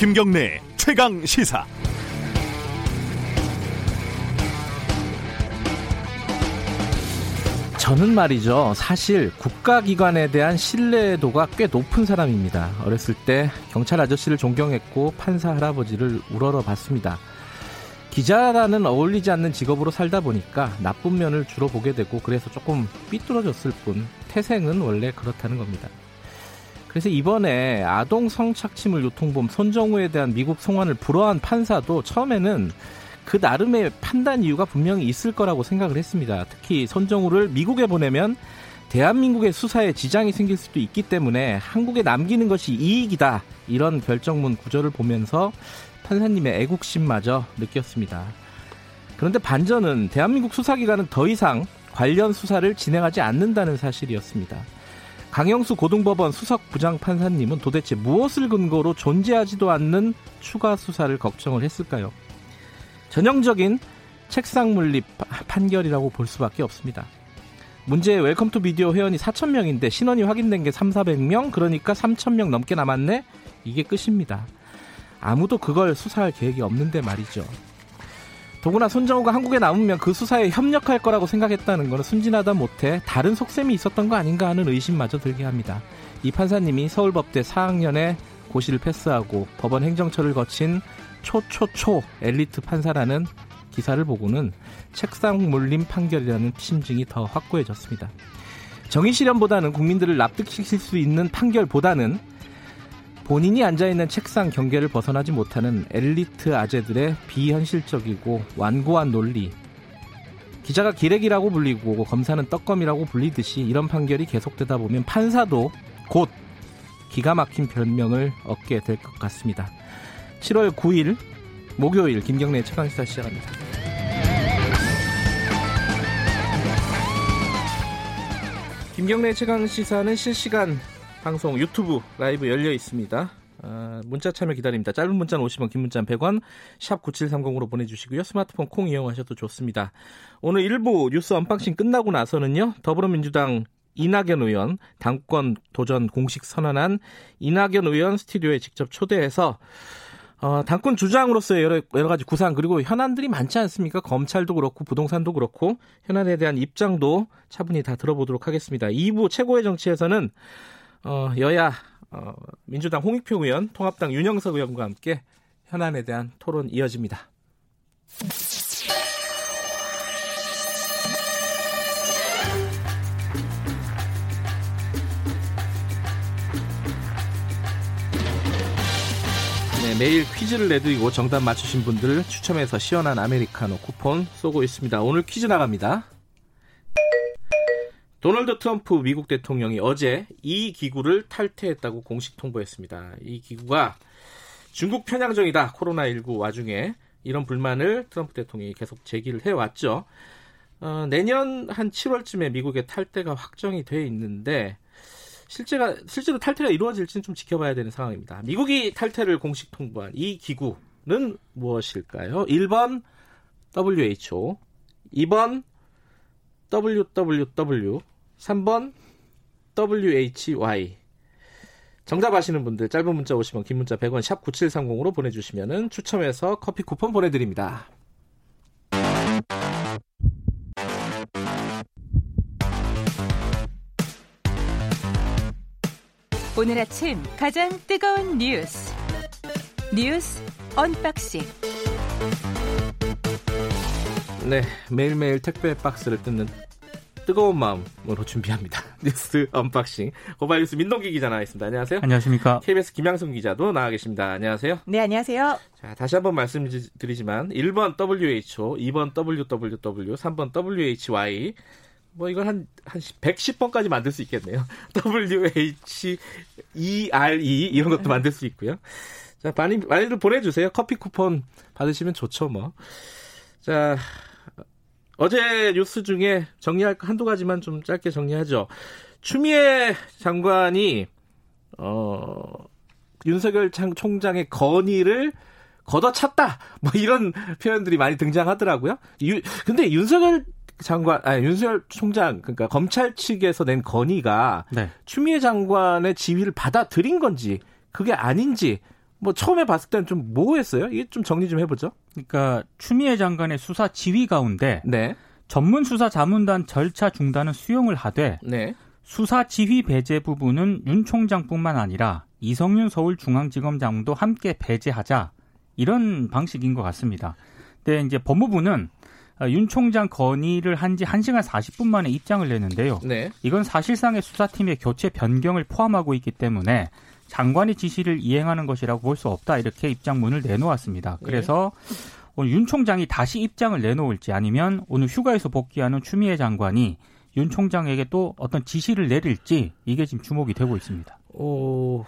김경래 최강 시사. 저는 말이죠. 사실 국가기관에 대한 신뢰도가 꽤 높은 사람입니다. 어렸을 때 경찰 아저씨를 존경했고 판사 할아버지를 우러러 봤습니다. 기자라는 어울리지 않는 직업으로 살다 보니까 나쁜 면을 주로 보게 되고 그래서 조금 삐뚤어졌을 뿐 태생은 원래 그렇다는 겁니다. 그래서 이번에 아동 성착취물 유통범 손정우에 대한 미국 송환을 불허한 판사도 처음에는 그 나름의 판단 이유가 분명히 있을 거라고 생각을 했습니다. 특히 손정우를 미국에 보내면 대한민국의 수사에 지장이 생길 수도 있기 때문에 한국에 남기는 것이 이익이다. 이런 결정문 구조를 보면서 판사님의 애국심마저 느꼈습니다. 그런데 반전은 대한민국 수사기관은 더 이상 관련 수사를 진행하지 않는다는 사실이었습니다. 강영수 고등법원 수석 부장 판사님은 도대체 무엇을 근거로 존재하지도 않는 추가 수사를 걱정을 했을까요? 전형적인 책상물림 판결이라고 볼 수밖에 없습니다. 문제의 Welcome to Video 회원이 4천명인데 신원이 확인된 게 3, 400명 그러니까 3천명 넘게 남았네 이게 끝입니다. 아무도 그걸 수사할 계획이 없는데 말이죠. 더구나 손정우가 한국에 남으면 그 수사에 협력할 거라고 생각했다는 것은 순진하다 못해 다른 속셈이 있었던 거 아닌가 하는 의심마저 들게 합니다. 이 판사님이 서울법대 4학년에 고시를 패스하고 법원 행정처를 거친 초초초 엘리트 판사라는 기사를 보고는 책상 몰림 판결이라는 심증이 더 확고해졌습니다. 정의 실현보다는 국민들을 납득시킬 수 있는 판결보다는 본인이 앉아있는 책상 경계를 벗어나지 못하는 엘리트 아재들의 비현실적이고 완고한 논리. 기자가 기레기라고 불리고 검사는 떡검이라고 불리듯이 이런 판결이 계속되다 보면 판사도 곧 기가 막힌 별명을 얻게 될 것 같습니다. 7월 9일 목요일 김경래 최강시사 시작합니다. 김경래 최강시사는 실시간 방송 유튜브 라이브 열려 있습니다. 아, 문자 참여 기다립니다. 짧은 문자는 50원, 긴 문자는 100원, 샵 9730으로 보내주시고요. 스마트폰 콩 이용하셔도 좋습니다. 오늘 일부 뉴스 unboxing 끝나고 나서는요. 더불어민주당 이낙연 의원 당권 도전 공식 선언한 이낙연 의원 스튜디오에 직접 초대해서 어, 당권 주자로서의 여러, 여러 가지 구상 그리고 현안들이 많지 않습니까? 검찰도 그렇고 부동산도 그렇고 현안에 대한 입장도 차분히 다 들어보도록 하겠습니다. 2부 최고의 정치에서는 어, 여야 어, 민주당 홍익표 의원, 통합당 윤영석 의원과 함께 현안에 대한 토론 이어집니다. 네, 매일 퀴즈를 내드리고 정답 맞추신 분들 추첨해서 시원한 아메리카노 쿠폰 쏘고 있습니다. 오늘 퀴즈 나갑니다. 도널드 트럼프 미국 대통령이 어제 이 기구를 탈퇴했다고 공식 통보했습니다. 이 기구가 중국 편향적이다. 코로나19 와중에 이런 불만을 트럼프 대통령이 계속 제기를 해왔죠. 어, 내년 한 7월쯤에 미국의 탈퇴가 확정이 돼 있는데 실제가 실제로 탈퇴가 이루어질지는 좀 지켜봐야 되는 상황입니다. 미국이 탈퇴를 공식 통보한 이 기구는 무엇일까요? 1번 WHO, 2번 WWW, 3번 WHY. 정답 아시는 분들 짧은 문자 오시면 긴 문자 100원 샵 9730으로 보내주시면 추첨해서 커피 쿠폰 보내드립니다. 오늘 아침 가장 뜨거운 뉴스 뉴스 unboxing 네 매일매일 택배 박스를 뜯는 뜨거운 마음으로 준비합니다. 뉴스 unboxing. 고발 뉴스 민동기 기자 나와 있습니다. 안녕하세요. 안녕하십니까. KBS 김양순 기자도 나와 계십니다. 안녕하세요. 네, 안녕하세요. 자, 다시 한번 말씀드리지만 1번 WHO, 2번 WWW, 3번 WHY. 뭐 이건 한, 한 110번까지 만들 수 있겠네요. WHERE 이런 것도 만들 수 있고요. 자, 많이, 많이들 보내주세요. 커피 쿠폰 받으시면 좋죠, 뭐. 자, 어제 뉴스 중에 정리할 한두 가지만 좀 짧게 정리하죠. 추미애 장관이 어 윤석열 총장의 건의를 걷어찼다. 뭐 이런 표현들이 많이 등장하더라고요. 유, 근데 윤석열 장관, 아니, 윤석열 총장, 그러니까 검찰 측에서 낸 건의가 네. 추미애 장관의 지위를 받아들인 건지, 그게 아닌지, 뭐 처음에 봤을 때는 좀 모호했어요. 이게 좀 정리 좀 해보죠. 그러니까 추미애 장관의 수사 지휘 가운데 네. 전문 수사 자문단 절차 중단은 수용을 하되 네. 수사 지휘 배제 부분은 윤 총장뿐만 아니라 이성윤 서울중앙지검장도 함께 배제하자 이런 방식인 것 같습니다. 근데 이제 법무부는 윤 총장 건의를 한 지 1시간 40분 만에 입장을 내는데요. 네. 이건 사실상의 수사팀의 교체 변경을 포함하고 있기 때문에 장관의 지시를 이행하는 것이라고 볼 수 없다 이렇게 입장문을 내놓았습니다. 네. 그래서 네. 오늘 윤 총장이 다시 입장을 내놓을지 아니면 오늘 휴가에서 복귀하는 추미애 장관이 윤 총장에게 또 어떤 지시를 내릴지 이게 지금 주목이 되고 있습니다. 어,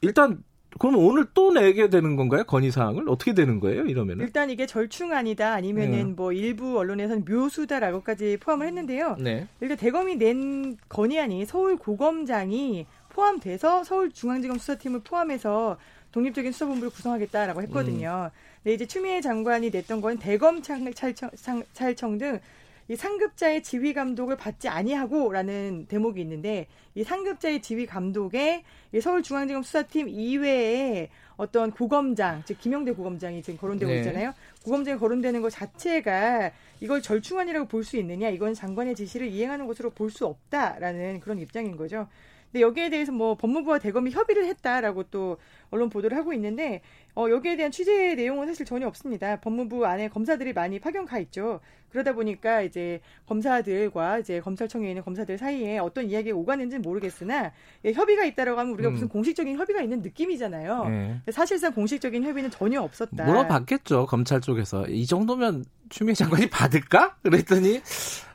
일단 그러면 오늘 또 내게 되는 건가요? 건의 사항을 어떻게 되는 거예요? 이러면 일단 이게 절충안이다 아니면은 네. 뭐 일부 언론에서는 묘수다라고까지 포함을 했는데요. 네. 일단 대검이 낸 건의안이 서울 고검장이 포함돼서 서울중앙지검 수사팀을 포함해서 독립적인 수사본부를 구성하겠다라고 했거든요. 음. 근데 이제 추미애 장관이 냈던 건 대검 찰청, 찰청 등 이 상급자의 지휘 감독을 받지 아니하고라는 대목이 있는데 이 상급자의 지휘 감독에 서울중앙지검 수사팀 이외에 어떤 고검장, 즉 김영대 고검장이 지금 거론되고 네. 있잖아요. 고검장이 거론되는 것 자체가 이걸 절충안이라고 볼 수 있느냐? 이건 장관의 지시를 이행하는 것으로 볼 수 없다라는 그런 입장인 거죠. 근데 여기에 대해서 뭐 법무부와 대검이 협의를 했다라고 또 언론 보도를 하고 있는데 어, 여기에 대한 취재 내용은 사실 전혀 없습니다. 법무부 안에 검사들이 많이 파견 가 있죠. 그러다 보니까 이제 검사들과 이제 검찰청에 있는 검사들 사이에 어떤 이야기가 오가는지는 모르겠으나 예, 협의가 있다라고 하면 우리가 음. 무슨 공식적인 협의가 있는 느낌이잖아요. 네. 사실상 공식적인 협의는 전혀 없었다. 물어봤겠죠 검찰 쪽에서 이 정도면 추미애 장관이 받을까? 그랬더니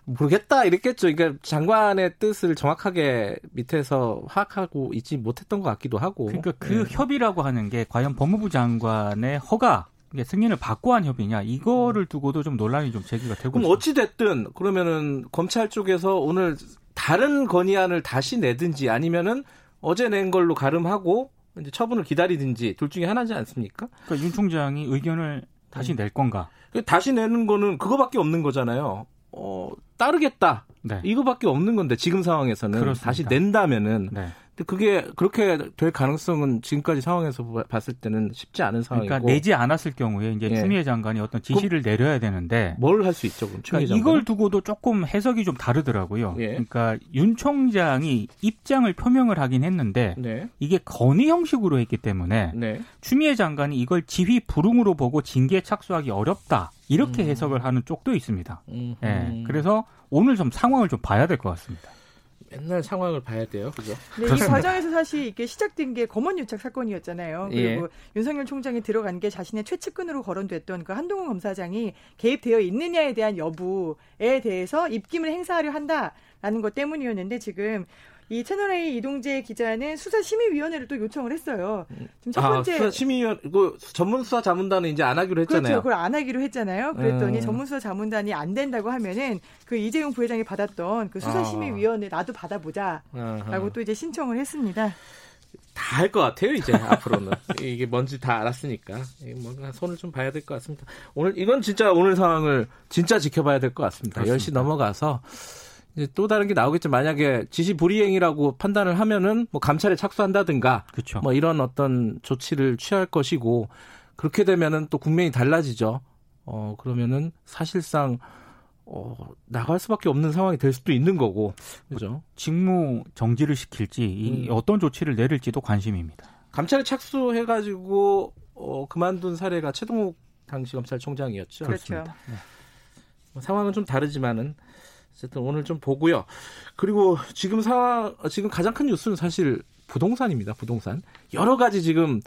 모르겠다 이랬겠죠. 그러니까 장관의 뜻을 정확하게 밑에서 파악하고 있지 못했던 것 같기도 하고. 그러니까 그 네. 협의라고 하는 게 과연 법무부 장관의 허가 승인을 받고 한 협의냐 이거를 두고도 좀 논란이 좀 제기가 되고. 그럼 어찌 됐든 그러면은 검찰 쪽에서 오늘 다른 건의안을 다시 내든지 아니면은 어제 낸 걸로 가름하고 이제 처분을 기다리든지 둘 중에 하나지 않습니까? 그러니까 윤 총장이 의견을 다시 음. 낼 건가? 다시 내는 거는 그거밖에 없는 거잖아요. 어, 따르겠다. 네. 이거밖에 없는 건데 지금 상황에서는 그렇습니다. 다시 낸다면은 네. 근데 그게 그렇게 될 가능성은 지금까지 상황에서 봤을 때는 쉽지 않은 상황이고. 그러니까 내지 않았을 경우에 이제 예. 추미애 장관이 어떤 지시를 내려야 되는데 뭘 할 수 있죠, 그럼 그러니까 이걸 두고도 조금 해석이 좀 다르더라고요. 예. 그러니까 윤 총장이 입장을 표명을 하긴 했는데 네. 이게 건의 형식으로 했기 때문에 네. 추미애 장관이 이걸 지휘 불응으로 보고 징계에 착수하기 어렵다. 이렇게 음. 해석을 하는 쪽도 있습니다. 음. 예. 그래서 오늘 좀 상황을 좀 봐야 될 것 같습니다. 맨날 상황을 봐야 돼요. 그죠? 네, 이 과정에서 사실 이게 시작된 게 검언 유착 사건이었잖아요. 그리고 예. 윤석열 총장이 들어간 게 자신의 최측근으로 거론됐던 그 한동훈 검사장이 개입되어 있느냐에 대한 여부에 대해서 입김을 행사하려 한다라는 것 때문이었는데 지금 이 채널A 이동재 기자는 수사심의위원회를 또 요청을 했어요. 지금 첫 아, 번째 아, 수사심의위원 그 전문 수사 자문단은 이제 안 하기로 했잖아요. 그렇죠. 그걸 안 하기로 했잖아요. 그랬더니 음. 전문 수사 자문단이 안 된다고 하면은 그 이재용 부회장이 받았던 그 수사심의위원회 나도 받아보자라고 또 이제 신청을 했습니다. 다 할 것 같아요 이제 앞으로는 이게 뭔지 다 알았으니까 뭔가 손을 좀 봐야 될 것 같습니다. 오늘 이건 진짜 오늘 상황을 진짜 지켜봐야 될 것 같습니다. 그렇습니다. 10시 넘어가서 또 다른 게 나오겠죠. 만약에 지시 불이행이라고 판단을 하면은 뭐 감찰에 착수한다든가 그쵸. 뭐 이런 어떤 조치를 취할 것이고 그렇게 되면은 또 국면이 달라지죠. 어 그러면은 사실상 어, 나갈 수밖에 없는 상황이 될 수도 있는 거고, 그죠? 직무 정지를 시킬지, 음. 어떤 조치를 내릴지도 관심입니다. 감찰에 착수해 가지고 어, 그만둔 사례가 최동욱 당시 검찰총장이었죠. 그렇죠. 네. 뭐 상황은 좀 다르지만은 어쨌든 오늘 좀 보고요. 그리고 지금 상황, 지금 가장 큰 뉴스는 사실 부동산입니다. 부동산. 여러 가지 지금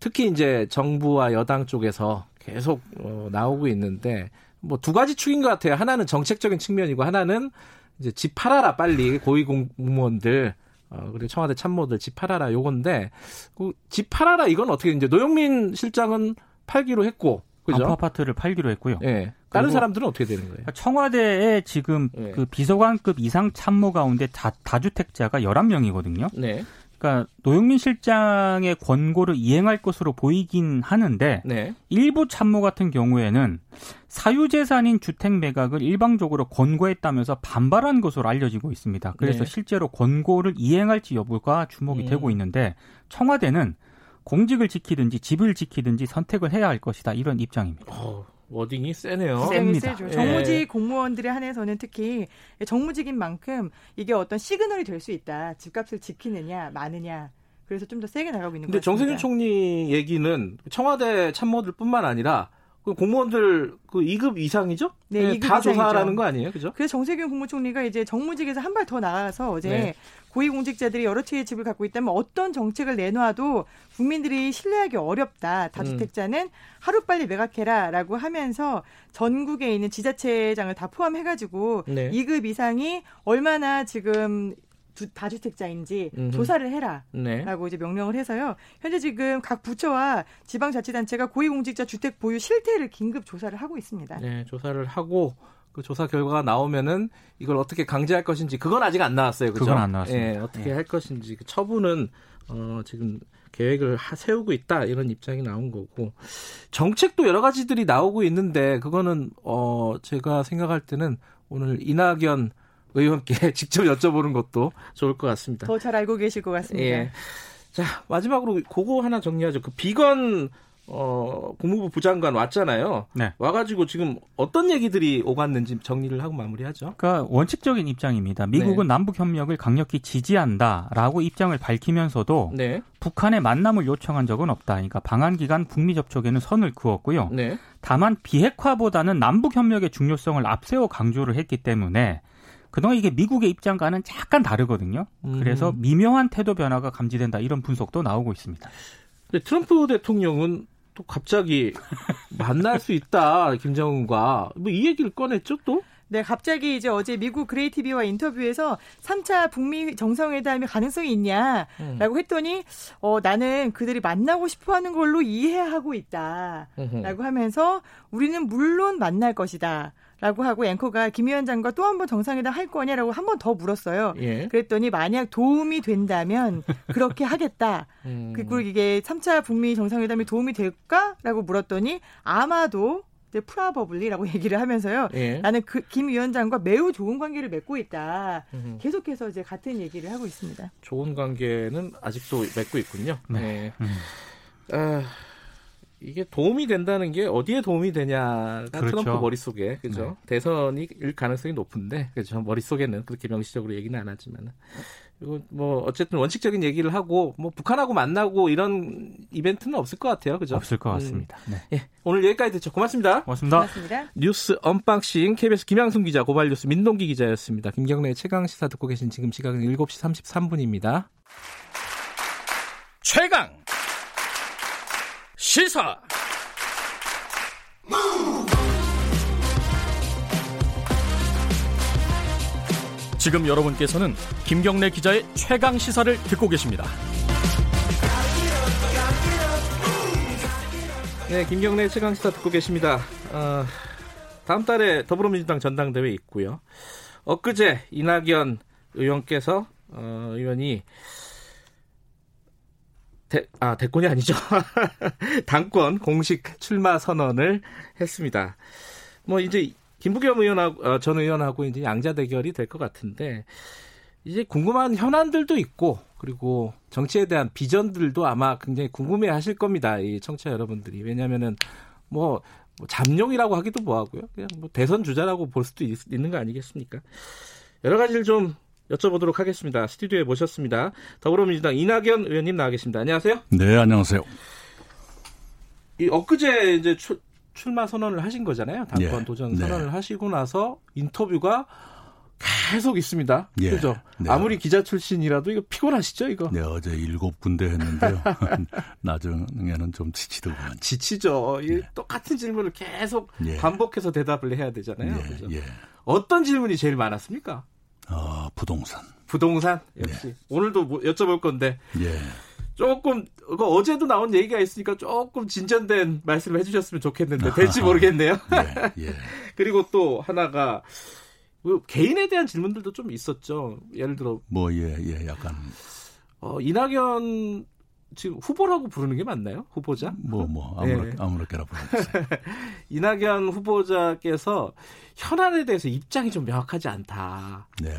특히 이제 정부와 여당 쪽에서 계속 어, 나오고 있는데 뭐 두 가지 축인 것 같아요. 하나는 정책적인 측면이고 하나는 이제 집 팔아라 빨리 고위공무원들 어, 그리고 청와대 참모들 집 팔아라 요건데 그 집 팔아라 이건 어떻게 이제 노영민 실장은 팔기로 했고 그죠? 아파트를 팔기로 했고요. 예. 다른 사람들은 어떻게 되는 거예요? 청와대에 지금 네. 그 비서관급 이상 참모 가운데 다, 다주택자가 11명이거든요. 네. 그러니까 노영민 실장의 권고를 이행할 것으로 보이긴 하는데 네. 일부 참모 같은 경우에는 사유재산인 주택 매각을 일방적으로 권고했다면서 반발한 것으로 알려지고 있습니다. 그래서 네. 실제로 권고를 이행할지 여부가 주목이 음. 되고 있는데 청와대는 공직을 지키든지 집을 지키든지 선택을 해야 할 것이다. 이런 입장입니다. 어, 워딩이 세네요. 셉니다. 세죠. 정무직 예. 공무원들에 한해서는 특히 정무직인 만큼 이게 어떤 시그널이 될 수 있다. 집값을 지키느냐, 마느냐. 그래서 좀 더 세게 나가고 있는 거죠. 근데 정세균 총리 얘기는 청와대 참모들뿐만 아니라 그 공무원들 그 2급 이상이죠? 네, 네 2급 다 이상이죠. 조사하라는 거 아니에요, 그죠? 그래서 정세균 국무총리가 이제 정무직에서 한 발 더 나가서 어제 네. 고위공직자들이 여러 채의 집을 갖고 있다면 어떤 정책을 내놔도 국민들이 신뢰하기 어렵다. 다주택자는 음. 하루빨리 매각해라라고 하면서 전국에 있는 지자체장을 다 포함해가지고 네. 2급 이상이 얼마나 지금 주, 다주택자인지 음흠. 조사를 해라라고 네. 이제 명령을 해서요. 현재 지금 각 부처와 지방자치단체가 고위공직자 주택 보유 실태를 긴급 조사를 하고 있습니다. 네, 조사를 하고 그 조사 결과가 나오면은 이걸 어떻게 강제할 것인지 그건 아직 안 나왔어요. 그죠? 그건 안 나왔습니다. 예, 어떻게 예. 할 것인지 그 처분은 어, 지금 계획을 하, 세우고 있다 이런 입장이 나온 거고 정책도 여러 가지들이 나오고 있는데 그거는 어 제가 생각할 때는 오늘 이낙연 의원께 직접 여쭤보는 것도 좋을 것 같습니다. 더 잘 알고 계실 것 같습니다. 예. 자 마지막으로 그거 하나 정리하죠. 그 비건 어, 국무부 부장관 왔잖아요. 네. 와가지고 지금 어떤 얘기들이 오갔는지 정리를 하고 마무리하죠. 그러니까 원칙적인 입장입니다. 미국은 네. 남북 협력을 강력히 지지한다라고 입장을 밝히면서도 네. 북한의 만남을 요청한 적은 없다. 그러니까 방한 기간 북미 접촉에는 선을 그었고요. 네. 다만 비핵화보다는 남북 협력의 중요성을 앞세워 강조를 했기 때문에 그동안 이게 미국의 입장과는 약간 다르거든요. 그래서 음. 미묘한 태도 변화가 감지된다 이런 분석도 나오고 있습니다. 근데 트럼프 대통령은 또 갑자기 만날 수 있다 김정은과 뭐 이 얘기를 꺼냈죠 또? 네, 갑자기 이제 어제 미국 그레이 TV와 인터뷰에서 3차 북미 정상회담의 가능성이 있냐라고 음. 했더니 어 나는 그들이 만나고 싶어 하는 걸로 이해하고 있다라고 하면서 우리는 물론 만날 것이다. 라고 하고 앵커가 김 위원장과 또 한 번 정상회담 할 거냐라고 한 번 더 물었어요. 예. 그랬더니 만약 도움이 된다면 그렇게 하겠다. 음. 그리고 이게 3차 북미 정상회담이 도움이 될까라고 물었더니 아마도 이제 프라버블리라고 얘기를 하면서요. 예. 나는 그 김 위원장과 매우 좋은 관계를 맺고 있다. 음흠. 계속해서 이제 같은 얘기를 하고 있습니다. 좋은 관계는 아직도 맺고 있군요. 네. 네. 음. 아, 이게 도움이 된다는 게 어디에 도움이 되냐가 그렇죠. 트럼프 머릿속에 그죠? 네. 대선이 가능성이 높은데 그죠? 머릿속에는 그렇게 명시적으로 얘기는 안 하지만 이거 뭐 어쨌든 원칙적인 얘기를 하고 뭐 북한하고 만나고 이런 이벤트는 없을 것 같아요. 그죠? 없을 것 같습니다. 음. 네. 예, 오늘 여기까지 듣죠. 고맙습니다. 고맙습니다. 고맙습니다. 뉴스 unboxing KBS 김양순 기자 고발뉴스 민동기 기자였습니다. 김경래 최강 시사 듣고 계신 지금 시각은 7시 33분입니다. 최강 시사 지금 여러분께서는 김경래 기자의 최강 시사를 듣고 계십니다. 네, 김경래 최강 시사 듣고 계십니다. 어, 다음 달에 더불어민주당 전당대회 있고요. 엊그제 이낙연 의원께서 어, 의원이 대, 아, 대권이 아니죠. 당권 공식 출마 선언을 했습니다. 뭐 이제 김부겸 의원하고 어, 전 의원하고 이제 양자 대결이 될 것 같은데 이제 궁금한 현안들도 있고 그리고 정치에 대한 비전들도 아마 굉장히 궁금해 하실 겁니다. 이 청취자 여러분들이. 왜냐면은 뭐, 뭐 잠룡이라고 하기도 뭐하고요. 그냥 뭐 대선 주자라고 볼 수도 있, 있는 거 아니겠습니까? 여러 가지를 좀 여쭤보도록 하겠습니다. 스튜디오에 모셨습니다. 더불어민주당 이낙연 의원님 나와 계십니다. 안녕하세요. 네, 안녕하세요. 이 엊그제 이제 출, 출마 선언을 하신 거잖아요. 당권 예, 도전 네. 선언을 네. 하시고 나서 인터뷰가 계속 있습니다. 예, 그죠? 네. 아무리 기자 출신이라도 이거 피곤하시죠, 이거? 네, 어제 일곱 군데 했는데요. 나중에는 좀 지치더구만. 지치죠. 예. 똑같은 질문을 계속 예. 반복해서 대답을 해야 되잖아요. 예, 어떤 질문이 제일 많았습니까? 어, 부동산. 부동산 역시 예. 오늘도 뭐 여쭤볼 건데 예. 조금 그 어제도 나온 얘기가 있으니까 조금 진전된 말씀을 해주셨으면 좋겠는데 될지 모르겠네요. 예. 예. 그리고 또 하나가 그 개인에 대한 질문들도 좀 있었죠. 예를 들어 뭐 예예 약간 어, 이낙연 지금 후보라고 부르는 게 맞나요? 후보자? 뭐, 뭐, 아무렇, 네. 아무렇게나 부르세요. 이낙연 후보자께서 현안에 대해서 입장이 좀 명확하지 않다. 네.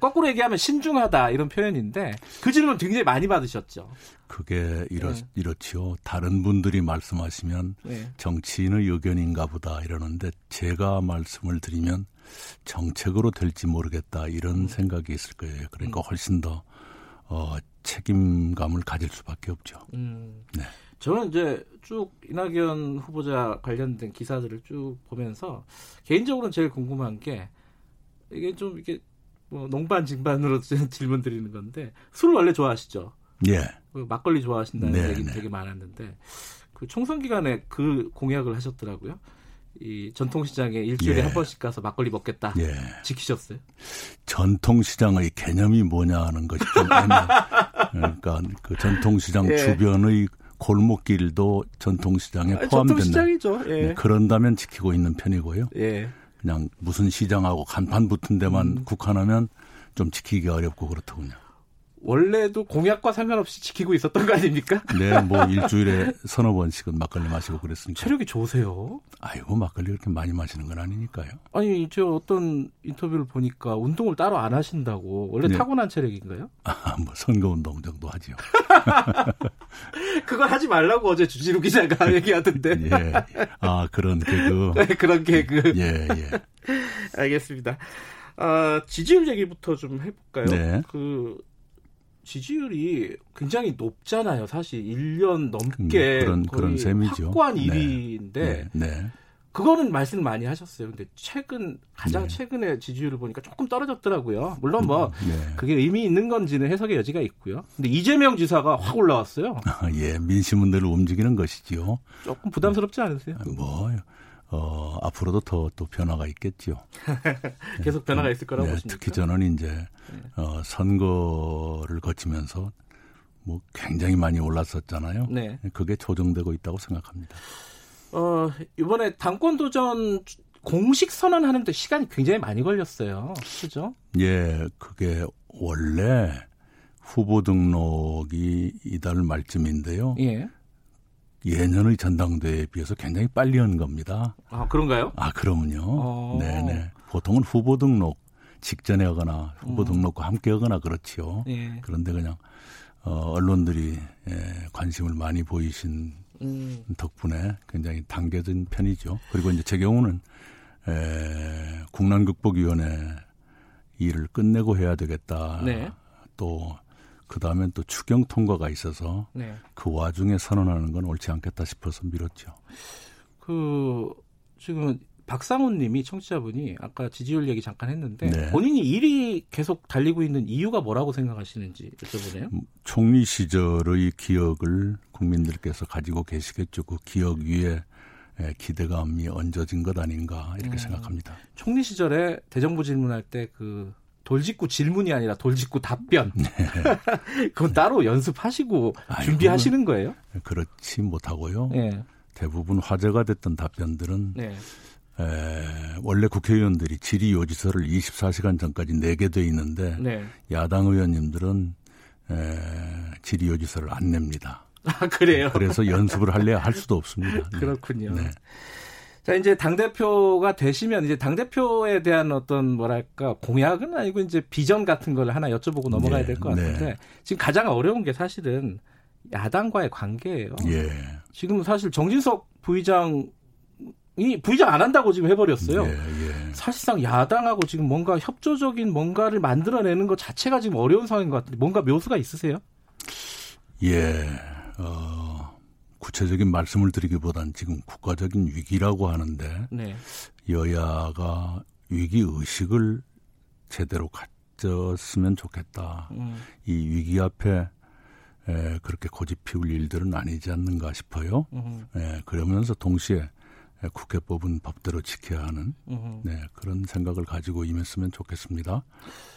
거꾸로 얘기하면 신중하다 이런 표현인데 그 질문 굉장히 많이 받으셨죠. 그게 이렇, 네. 이렇지요. 다른 분들이 말씀하시면 네. 정치인의 의견인가 보다 이러는데 제가 말씀을 드리면 정책으로 될지 모르겠다 이런 음. 생각이 있을 거예요. 그러니까 음. 훨씬 더 어, 책임감을 가질 수밖에 없죠. 음. 네. 저는 이제 쭉 이낙연 후보자 관련된 기사들을 쭉 보면서 개인적으로는 제일 궁금한 게 이게 좀 이게 뭐 농반징반으로 질문 드리는 건데 술 원래 좋아하시죠? 예. 그 막걸리 좋아하신다는 네, 얘기 네. 되게 많았는데 그 총선 기간에 그 공약을 하셨더라고요. 이 전통시장에 일주일에 예. 한 번씩 가서 막걸리 먹겠다. 예. 지키셨어요? 전통시장의 개념이 뭐냐 하는 것이 좀 애매해. 그러니까 그 전통시장 예. 주변의 골목길도 전통시장에 아, 포함된다. 전통시장이죠. 예. 네, 그런다면 지키고 있는 편이고요. 예. 그냥 무슨 시장하고 간판 붙은 데만 음. 국한하면 좀 지키기 어렵고 그렇더군요. 원래도 공약과 상관없이 지키고 있었던 거 아닙니까? 네, 뭐 일주일에 서너 번씩은 막걸리 마시고 그랬으니까. 체력이 좋으세요? 아이고, 막걸리 그렇게 많이 마시는 건 아니니까요. 아니, 저 어떤 인터뷰를 보니까 운동을 따로 안 하신다고. 원래 네. 타고난 체력인가요? 아, 뭐 선거 운동 정도 하지요. 그걸 하지 말라고 어제 주지루 기자가 얘기하던데. 예. 아, 그런 개그. 네, 그런 개그. 예, 예. 알겠습니다. 아, 지지율 얘기부터 좀 해볼까요? 네. 그 지지율이 굉장히 높잖아요. 사실 1년 넘게 음, 그런 그런 셈이죠. 확고한 1위인데 네, 네, 네. 그거는 말씀을 많이 하셨어요. 근데 최근 가장 네. 최근에 지지율을 보니까 조금 떨어졌더라고요. 물론 뭐 음, 네. 그게 의미 있는 건지는 해석의 여지가 있고요. 근데 이재명 지사가 확 올라왔어요. 아, 예, 민심운들을 움직이는 것이지요. 조금 부담스럽지 않으세요? 뭐 어, 앞으로도 더 또 변화가 있겠죠. 계속 변화가 있을 거라고 네, 보십니까? 특히 저는 이제 네. 어, 선거를 거치면서 뭐 굉장히 많이 올랐었잖아요. 네. 그게 조정되고 있다고 생각합니다. 어, 이번에 당권 도전 공식 선언하는데 시간이 굉장히 많이 걸렸어요. 그죠? 예, 그게 원래 후보 등록이 이달 말쯤인데요. 예. 예년의 전당대회에 비해서 굉장히 빨리 한 겁니다. 아, 그런가요? 아, 그러면요. 어. 네네. 보통은 후보 등록 직전에 하거나 후보 음. 등록과 함께 하거나 그렇지요. 예. 그런데 그냥 어, 언론들이 예, 관심을 많이 보이신 음. 덕분에 굉장히 당겨진 편이죠. 그리고 이제 제 경우는 에, 국난극복위원회 일을 끝내고 해야 되겠다. 네. 또 그 다음엔 또 추경 통과가 있어서 네. 그 와중에 선언하는 건 옳지 않겠다 싶어서 미뤘죠. 그 지금 박상훈 님이 청취자분이 아까 지지율 얘기 잠깐 했는데 네. 본인이 1위 계속 달리고 있는 이유가 뭐라고 생각하시는지 여쭤보네요. 음, 총리 시절의 기억을 국민들께서 가지고 계시겠죠. 그 기억 위에 기대감이 얹어진 것 아닌가 이렇게 음, 생각합니다. 총리 시절에 대정부 질문할 때 그 돌직구 질문이 아니라 돌직구 답변. 네. 그건 따로 연습하시고 아니, 준비하시는 거예요? 그렇지 못하고요. 네. 대부분 화제가 됐던 답변들은 네. 에, 원래 국회의원들이 질의 요지서를 24시간 전까지 내게 돼 있는데 네. 야당 의원님들은 에, 질의 요지서를 안 냅니다. 아 그래요? 그래서 연습을 할래야 할 수도 없습니다. 네. 그렇군요. 네. 자, 이제 당대표가 되시면 이제 당대표에 대한 어떤 뭐랄까 공약은 아니고 이제 비전 같은 걸 하나 여쭤보고 넘어가야 네, 될것 같은데 네. 지금 가장 어려운 게 사실은 야당과의 관계예요. 예. 지금 사실 정진석 부의장 이 부의장 안 한다고 지금 해버렸어요. 예, 예. 사실상 야당하고 지금 뭔가 협조적인 뭔가를 만들어내는 것 자체가 지금 어려운 상황인 것 같은데 뭔가 묘수가 있으세요? 예. 어, 구체적인 말씀을 드리기보단 지금 국가적인 위기라고 하는데 네. 여야가 위기 의식을 제대로 가졌으면 좋겠다. 음. 이 위기 앞에 에, 그렇게 고집 피울 일들은 아니지 않는가 싶어요. 음. 에, 그러면서 동시에 에, 국회 뽑은 법대로 지켜야 하는 음. 네, 그런 생각을 가지고 임했으면 좋겠습니다.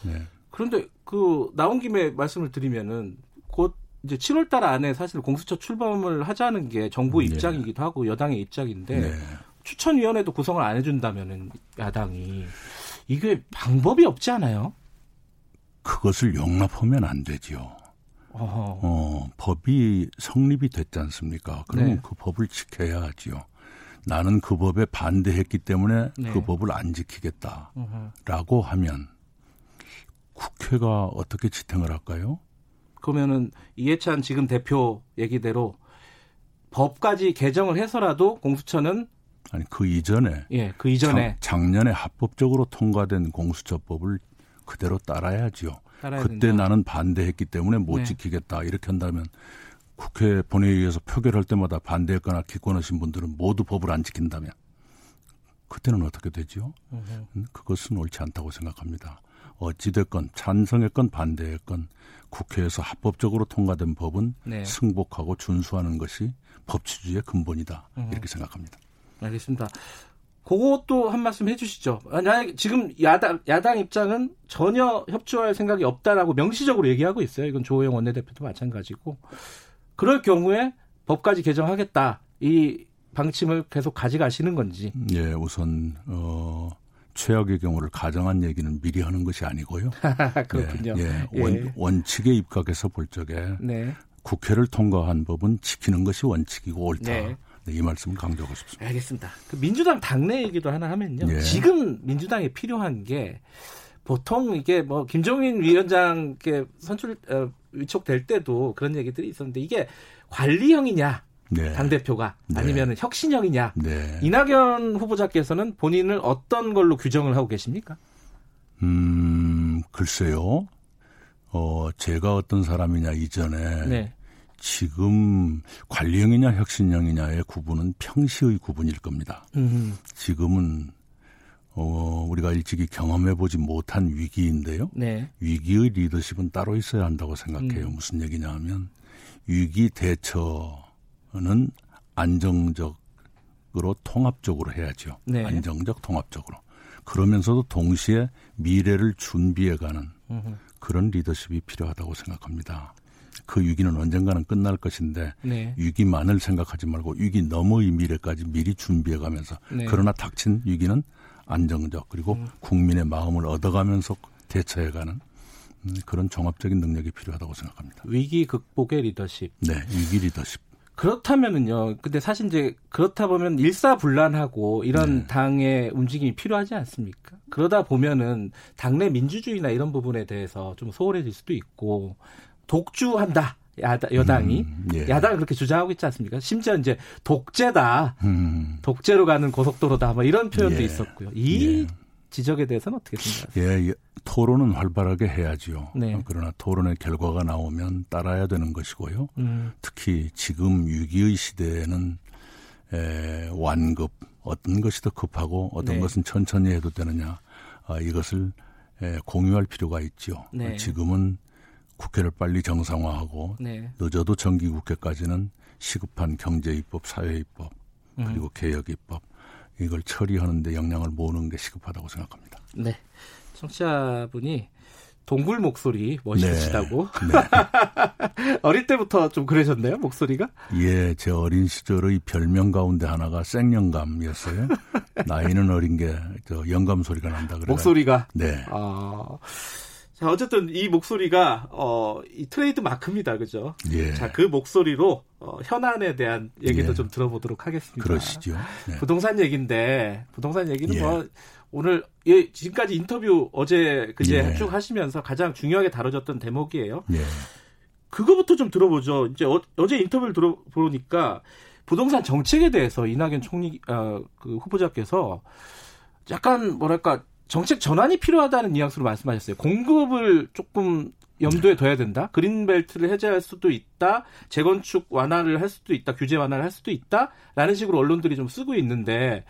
네. 그런데 그 나온 김에 말씀을 드리면은 곧 이제 7월 달 안에 사실 공수처 출범을 하자는 게 정부 네. 입장이기도 하고 여당의 입장인데 네. 추천위원회도 구성을 안 해준다면은 야당이 이게 방법이 없지 않아요? 그것을 용납하면 안 되죠. 어, 법이 성립이 됐지 않습니까? 그러면 네. 그 법을 지켜야 하지요. 나는 그 법에 반대했기 때문에 네. 그 법을 안 지키겠다라고 하면 국회가 어떻게 지탱을 할까요? 그러면은 이해찬 지금 대표 얘기대로 법까지 개정을 해서라도 공수처는 아니 그 이전에 예, 그 이전에 작, 년에 합법적으로 통과된 공수처법을 그대로 따라야지요. 그때 된다. 나는 반대했기 때문에 못 네. 지키겠다 이렇게 한다면 국회 본회의에서 표결할 때마다 반대했거나 기권하신 분들은 모두 법을 안 지킨다면 그때는 어떻게 되지요? 음, 그것은 옳지 않다고 생각합니다. 어찌됐건 찬성했건 반대했건 국회에서 합법적으로 통과된 법은 네. 승복하고 준수하는 것이 법치주의의 근본이다. 이렇게 생각합니다. 알겠습니다. 그것도 한 말씀 해주시죠. 만약 지금 야당 야당 입장은 전혀 협조할 생각이 없다라고 명시적으로 얘기하고 있어요. 이건 조호영 원내대표도 마찬가지고 그럴 경우에 법까지 개정하겠다 이 방침을 계속 가져가시는 건지. 예, 우선 어. 최악의 경우를 가정한 얘기는 미리 하는 것이 아니고요. 그렇군요. 예, 예. 원, 예. 원칙에 입각해서 볼 적에 네. 국회를 통과한 법은 지키는 것이 원칙이고 옳다. 네. 네, 이 말씀을 강조하고 싶습니다. 알겠습니다. 그 민주당 당내 얘기도 하나 하면요. 예. 지금 민주당에 필요한 게 보통 이게 뭐 김종인 위원장께 선출 어, 위촉될 때도 그런 얘기들이 있었는데 이게 관리형이냐 네. 당 대표가 네. 아니면 혁신형이냐 네. 이낙연 후보자께서는 본인을 어떤 걸로 규정을 하고 계십니까? 음 글쎄요. 어 제가 어떤 사람이냐 이전에 네. 지금 관리형이냐 혁신형이냐의 구분은 평시의 구분일 겁니다. 음. 지금은 어, 우리가 일찍이 경험해보지 못한 위기인데요. 네. 위기의 리더십은 따로 있어야 한다고 생각해요. 음. 무슨 얘기냐 하면 위기 대처 는 안정적으로 통합적으로 해야죠. 네. 안정적 통합적으로. 그러면서도 동시에 미래를 준비해가는 그런 리더십이 필요하다고 생각합니다. 그 위기는 언젠가는 끝날 것인데 네. 위기만을 생각하지 말고 위기 너머의 미래까지 미리 준비해가면서 네. 그러나 닥친 위기는 안정적 그리고 음. 국민의 마음을 얻어가면서 대처해가는 음, 그런 종합적인 능력이 필요하다고 생각합니다. 위기 극복의 리더십. 네, 위기 리더십. 그렇다면은요. 근데 사실 이제 그렇다 보면 일사불란하고 이런 네. 당의 움직임이 필요하지 않습니까? 그러다 보면은 당내 민주주의나 이런 부분에 대해서 좀 소홀해질 수도 있고 독주한다. 야당, 여당이 음, 예. 야당은 그렇게 주장하고 있지 않습니까? 심지어 이제 독재다, 음. 독재로 가는 고속도로다, 뭐 이런 표현도 예. 있었고요. 이 예. 지적에 대해서는 어떻게 생각하세요? 예, 예, 토론은 활발하게 해야지요. 네. 그러나 토론의 결과가 나오면 따라야 되는 것이고요. 음. 특히 지금 위기의 시대에는 에, 완급 어떤 것이 더 급하고 어떤 네. 것은 천천히 해도 되느냐 아, 이것을 에, 공유할 필요가 있죠. 네. 지금은 국회를 빨리 정상화하고 네. 늦어도 정기 국회까지는 시급한 경제 입법, 사회 입법 음. 그리고 개혁 입법 이걸 처리하는데 역량을 모으는 게 시급하다고 생각합니다. 네, 청취자분이 동굴 목소리 멋있으시다고. 네. 네. 어릴 때부터 좀 그러셨나요, 목소리가? 예, 제 어린 시절의 별명 가운데 하나가 생영감이었어요. 나이는 어린 게 저 영감 소리가 난다 그래요. 목소리가? 네. 아. 자, 어쨌든 이 목소리가 어, 이 트레이드 마크입니다. 그죠? 예. 자, 그 목소리로 어, 현안에 대한 얘기도 예. 좀 들어보도록 하겠습니다. 그러시죠. 네. 부동산 얘기인데 부동산 얘기는 예. 뭐 오늘 예, 지금까지 인터뷰 어제 그제 예. 쭉 하시면서 가장 중요하게 다뤄졌던 대목이에요. 예. 그거부터 좀 들어보죠. 이제 어, 제 인터뷰를 들어보니까 부동산 정책에 대해서 이낙연 총리 어, 그 후보자께서 약간 뭐랄까 정책 전환이 필요하다는 뉘앙스로 말씀하셨어요. 공급을 조금 염두에 둬야 된다. 그린벨트를 해제할 수도 있다. 재건축 완화를 할 수도 있다. 규제 완화를 할 수도 있다. 라는 식으로 언론들이 좀 쓰고 있는데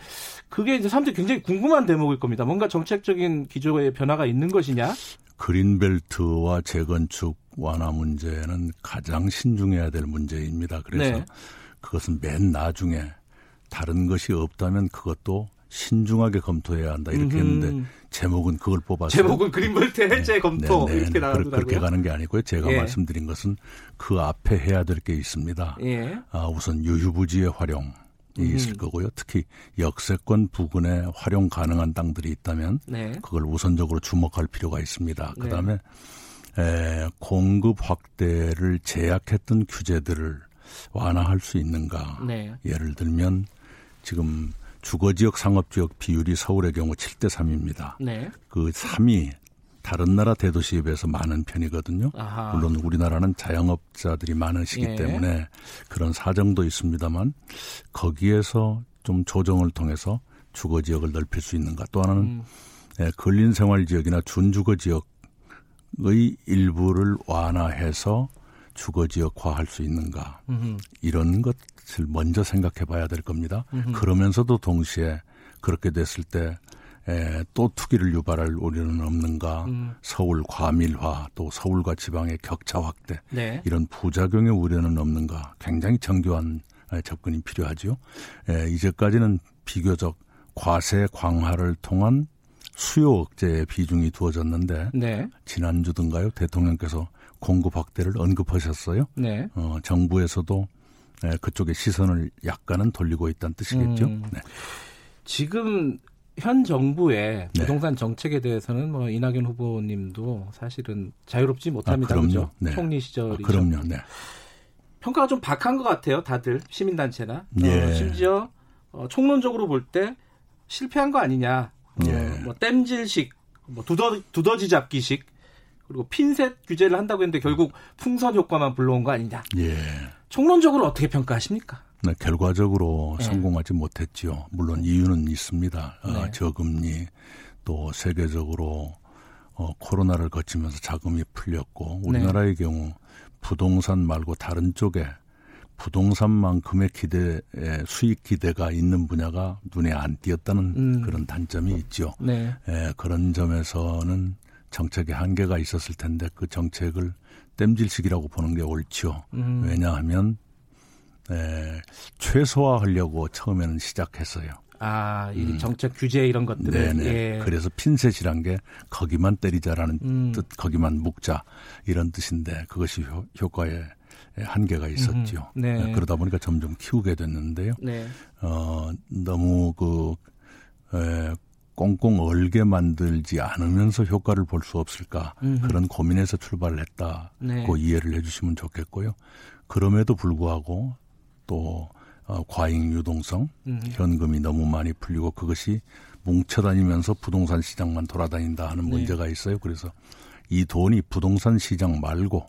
그게 이제 사람들이 굉장히 궁금한 대목일 겁니다. 뭔가 정책적인 기조의 변화가 있는 것이냐? 그린벨트와 재건축 완화 문제는 가장 신중해야 될 문제입니다. 그래서 네. 그것은 맨 나중에 다른 것이 없다면 그것도 신중하게 검토해야 한다 이렇게 음흠. 했는데 제목은 그걸 뽑아서 제목은 그린벨트 해제 네. 검토 네, 네, 이렇게 나오더라고요. 그렇게 가는 게 아니고요. 제가 예. 말씀드린 것은 그 앞에 해야 될 게 있습니다. 예. 아, 우선 유휴부지의 활용이 음. 있을 거고요. 특히 역세권 부근에 활용 가능한 땅들이 있다면 네. 그걸 우선적으로 주목할 필요가 있습니다. 그다음에 에, 공급 확대를 제약했던 규제들을 완화할 수 있는가? 네. 예를 들면 지금 주거지역 상업지역 비율이 서울의 경우 7대 3입니다. 네. 그 3이 다른 나라 대도시에 비해서 많은 편이거든요. 아하. 물론 우리나라는 자영업자들이 많으시기 예. 때문에 그런 사정도 있습니다만 거기에서 좀 조정을 통해서 주거 지역을 넓힐 수 있는가. 또 하나는 음. 예, 근린 생활 지역이나 준주거 지역의 일부를 완화해서 주거 지역화할 수 있는가. 음흠. 이런 것 을 먼저 생각해 봐야 될 겁니다. 음흠. 그러면서도 동시에 그렇게 됐을 때 에, 또 투기를 유발할 우려는 없는가? 음. 서울 과밀화 또 서울과 지방의 격차 확대 네. 이런 부작용의 우려는 없는가? 굉장히 정교한 접근이 필요하죠. 에, 이제까지는 비교적 과세 광화를 통한 수요 억제의 비중이 두어졌는데 네. 지난주든가요 대통령께서 공급 확대를 언급하셨어요. 네. 어, 정부에서도 에, 그쪽에 시선을 약간은 돌리고 있다는 뜻이겠죠. 음. 네. 지금 현 정부의 네. 부동산 정책에 대해서는 뭐 이낙연 후보님도 사실은 자유롭지 못합니다. 아, 그럼요. 네. 총리 시절이죠. 아, 그럼요. 네. 평가가 좀 박한 것 같아요. 다들 시민단체나 예. 어, 심지어 어, 총론적으로 볼 때 실패한 거 아니냐. 어, 예. 뭐 땜질식, 뭐 두더 두더지 잡기식 그리고 핀셋 규제를 한다고 했는데 결국 풍선 효과만 불러온 거 아니냐. 예. 총론적으로 어떻게 평가하십니까? 네, 결과적으로 네. 성공하지 못했지요. 물론 이유는 있습니다. 어, 네. 어, 저금리 또 세계적으로 어, 코로나를 거치면서 자금이 풀렸고 우리나라의 네. 경우 부동산 말고 다른 쪽에 부동산만큼의 기대, 수익 기대가 있는 분야가 눈에 안 띄었다는 음. 그런 단점이 있죠. 네. 에, 그런 점에서는 정책에 한계가 있었을 텐데 그 정책을 땜질식이라고 보는 게 옳죠. 음. 왜냐하면 에, 최소화하려고 처음에는 시작했어요. 아, 이 음. 정책 규제 이런 것들을. 네네. 예. 그래서 핀셋이란 게 거기만 때리자라는 음. 뜻, 거기만 묶자 이런 뜻인데 그것이 효, 효과에 한계가 있었죠. 음. 네. 그러다 보니까 점점 키우게 됐는데요. 네. 어, 너무 그 에, 꽁꽁 얼게 만들지 않으면서 효과를 볼 수 없을까 음흠. 그런 고민에서 출발을 했다고 네. 이해를 해주시면 좋겠고요. 그럼에도 불구하고 또 어, 과잉 유동성, 음. 현금이 너무 많이 풀리고 그것이 뭉쳐다니면서 부동산 시장만 돌아다닌다 하는 네. 문제가 있어요. 그래서 이 돈이 부동산 시장 말고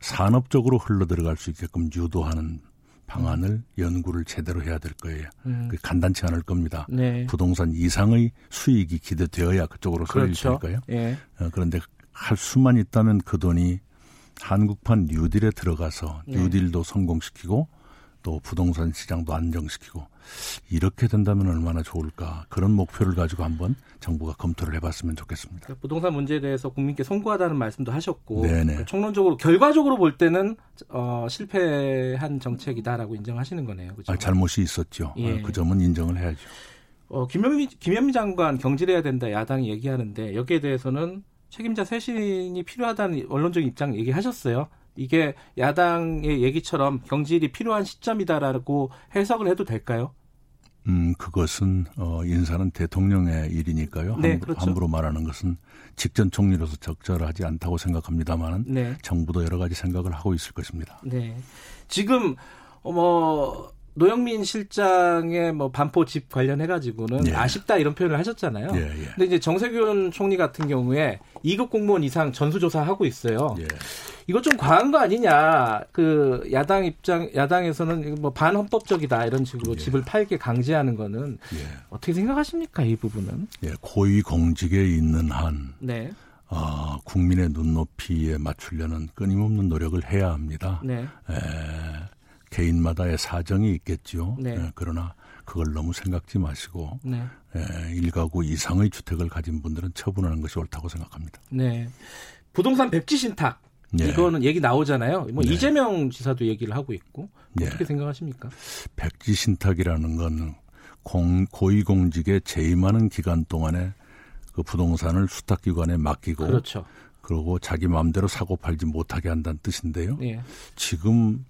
산업적으로 흘러 들어갈 수 있게끔 유도하는 방안을 음. 연구를 제대로 해야 될 거예요. 음. 그 간단치 않을 겁니다. 네. 부동산 이상의 수익이 기대되어야 그쪽으로 쏠릴 그렇죠. 테니까요. 예. 어, 그런데 할 수만 있다면 그 돈이 한국판 뉴딜에 들어가서 네. 뉴딜도 성공시키고 또 부동산 시장도 안정시키고 이렇게 된다면 얼마나 좋을까 그런 목표를 가지고 한번 정부가 검토를 해봤으면 좋겠습니다. 그러니까 부동산 문제에 대해서 국민께 송구하다는 말씀도 하셨고 그러니까 총론적으로 결과적으로 볼 때는 어, 실패한 정책이다라고 인정하시는 거네요. 그렇죠? 아, 잘못이 있었죠. 예. 그 점은 인정을 해야죠. 어, 김현미, 김현미 장관 경질해야 된다 야당이 얘기하는데 여기에 대해서는 책임자 쇄신이 필요하다는 언론적인 입장 얘기하셨어요. 이게 야당의 얘기처럼 경질이 필요한 시점이다라고 해석을 해도 될까요? 음, 그것은 어 인사는 대통령의 일이니까요. 네, 함부로, 그렇죠. 함부로 말하는 것은 직전 총리로서 적절하지 않다고 생각합니다만 네. 정부도 여러 가지 생각을 하고 있을 것입니다. 네. 지금 어뭐 노영민 실장의 뭐 반포 집 관련해 가지고는 예. 아쉽다 이런 표현을 하셨잖아요. 예, 예. 근데 이제 정세균 총리 같은 경우에 2급 공무원 이상 전수조사 하고 있어요. 예. 이거 좀 과한 거 아니냐. 그 야당 입장 야당에서는 뭐 반헌법적이다 이런 식으로 예. 집을 팔게 강제하는 거는 예. 어떻게 생각하십니까 이 부분은? 예, 고위 공직에 있는 한 네. 어, 국민의 눈높이에 맞추려는 끊임없는 노력을 해야 합니다. 네. 에, 개인마다의 사정이 있겠죠. 네. 예, 그러나 그걸 너무 생각지 마시고 네. 예, 일가구 이상의 주택을 가진 분들은 처분하는 것이 옳다고 생각합니다. 네. 부동산 백지 신탁 네. 이거는 얘기 나오잖아요. 뭐 네. 이재명 지사도 얘기를 하고 있고 네. 어떻게 생각하십니까? 백지 신탁이라는 건 공, 고위공직에 재임하는 기간 동안에 그 부동산을 수탁기관에 맡기고 그렇죠. 그리고 자기 마음대로 사고 팔지 못하게 한다는 뜻인데요. 예. 지금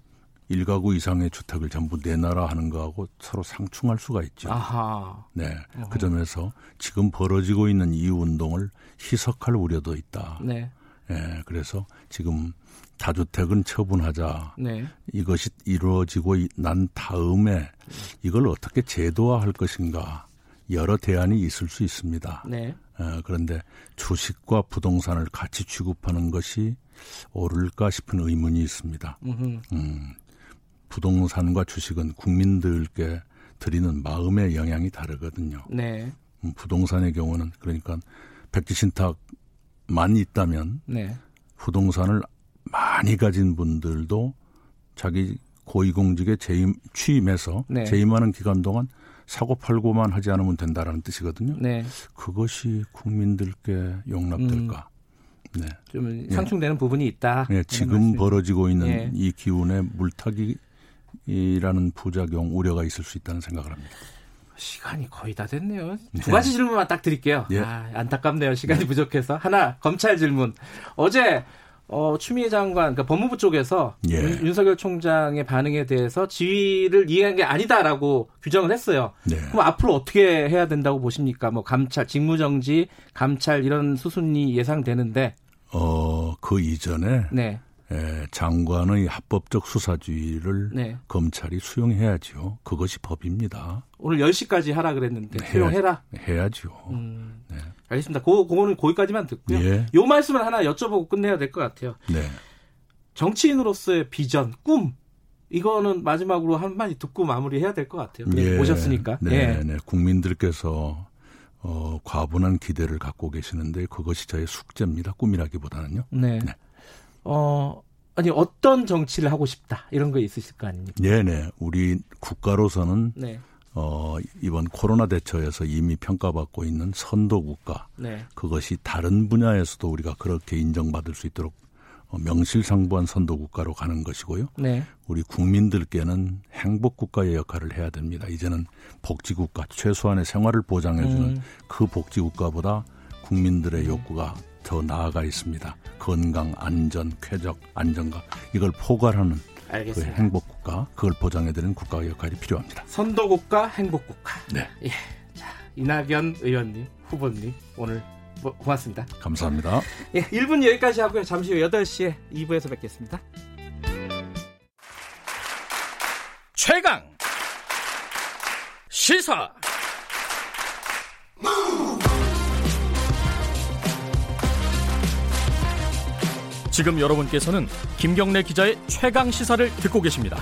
일가구 이상의 주택을 전부 내놔라 하는 거하고 서로 상충할 수가 있죠. 아하. 네. 어허. 그 점에서 지금 벌어지고 있는 이 운동을 희석할 우려도 있다. 네. 예, 그래서 지금 다주택은 처분하자. 네. 이것이 이루어지고 난 다음에 이걸 어떻게 제도화할 것인가 여러 대안이 있을 수 있습니다. 네. 어, 그런데 주식과 부동산을 같이 취급하는 것이 옳을까 싶은 의문이 있습니다. 음, 부동산과 주식은 국민들께 드리는 마음의 영향이 다르거든요. 네. 음, 부동산의 경우는 그러니까 백지신탁 만 있다면 네. 부동산을 많이 가진 분들도 자기 고위공직에 재임, 취임해서 네. 재임하는 기간 동안 사고 팔고만 하지 않으면 된다라는 뜻이거든요. 네. 그것이 국민들께 용납될까? 음. 네. 좀 네. 상충되는 네. 부분이 있다. 네, 지금 벌어지고 있는 네. 이 기운에 물타기라는 부작용 우려가 있을 수 있다는 생각을 합니다. 시간이 거의 다 됐네요. 네. 두 가지 질문만 딱 드릴게요. 예. 아, 안타깝네요. 시간이 네. 부족해서. 하나, 검찰 질문. 어제 어, 추미애 장관, 그러니까 법무부 쪽에서 예. 윤, 석열 총장의 반응에 대해서 지위를 이해한 게 아니다라고 규정을 했어요. 네. 그럼 앞으로 어떻게 해야 된다고 보십니까? 뭐 감찰, 직무정지, 감찰 이런 수순이 예상되는데. 어, 그 이전에 네. 에, 장관의 합법적 수사주의를 네. 검찰이 수용해야죠. 그것이 법입니다. 오늘 10시까지 하라 그랬는데 수용해라. 해야죠. 음. 네. 알겠습니다. 고, 그거는 거기까지만 듣고요. 예. 요 말씀을 하나 여쭤보고 끝내야 될 것 같아요. 네. 정치인으로서의 비전, 꿈 이거는 마지막으로 한마디 듣고 마무리해야 될 것 같아요. 예. 오셨으니까. 네, 예. 네. 국민들께서 어, 과분한 기대를 갖고 계시는데 그것이 저의 숙제입니다. 꿈이라기보다는요. 네. 네. 어, 아니 어떤 정치를 하고 싶다 이런 거 있으실 거 아닙니까? 네네. 우리 국가로서는 네. 어, 이번 코로나 대처에서 이미 평가받고 있는 선도 국가 네. 그것이 다른 분야에서도 우리가 그렇게 인정받을 수 있도록 어, 명실상부한 선도 국가로 가는 것이고요. 네. 우리 국민들께는 행복 국가의 역할을 해야 됩니다. 이제는 복지 국가 최소한의 생활을 보장해주는 음. 그 복지 국가보다 국민들의 음. 욕구가 더 나아가 있습니다. 건강, 안전, 쾌적, 안정감 이걸 포괄하는 그 행복 국가 그걸 보장해드리는 국가의 역할이 필요합니다. 선도 국가, 행복 국가. 네. 예. 자 이낙연 의원님, 후보님 오늘 뭐, 고맙습니다. 감사합니다. 예, 1분 여기까지 하고요. 잠시 후 8시에 2부에서 뵙겠습니다. 최강 시사 지금 여러분께서는 김경래 기자의 최강 시사를 듣고 계십니다.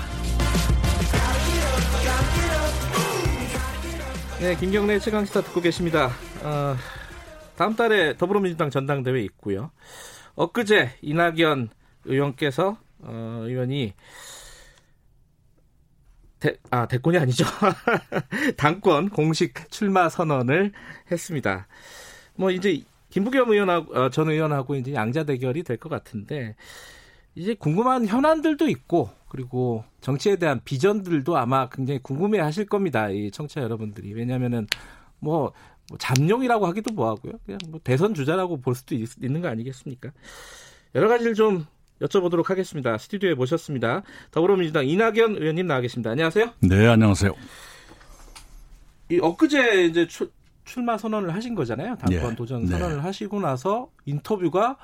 네, 김경래 최강 시사 듣고 계십니다. 어, 다음 달에 더불어민주당 전당대회 있고요. 엊그제 이낙연 의원께서 어, 의원이 대, 아 대권이 아니죠. 당권 공식 출마 선언을 했습니다. 뭐 이제 김부겸 의원하고 어, 전 의원하고 이제 양자 대결이 될 것 같은데 이제 궁금한 현안들도 있고 그리고 정치에 대한 비전들도 아마 굉장히 궁금해 하실 겁니다. 이 청취자 여러분들이. 왜냐면은 뭐, 뭐 잠룡이라고 하기도 뭐하고요. 그냥 뭐 대선 주자라고 볼 수도 있, 있는 거 아니겠습니까? 여러 가지를 좀 여쭤보도록 하겠습니다. 스튜디오에 모셨습니다. 더불어민주당 이낙연 의원님 나와 계십니다. 안녕하세요. 네, 안녕하세요. 이 엊그제 이제 출마 선언을 하신 거잖아요. 당권 예. 도전 네. 선언을 네. 하시고 나서 인터뷰가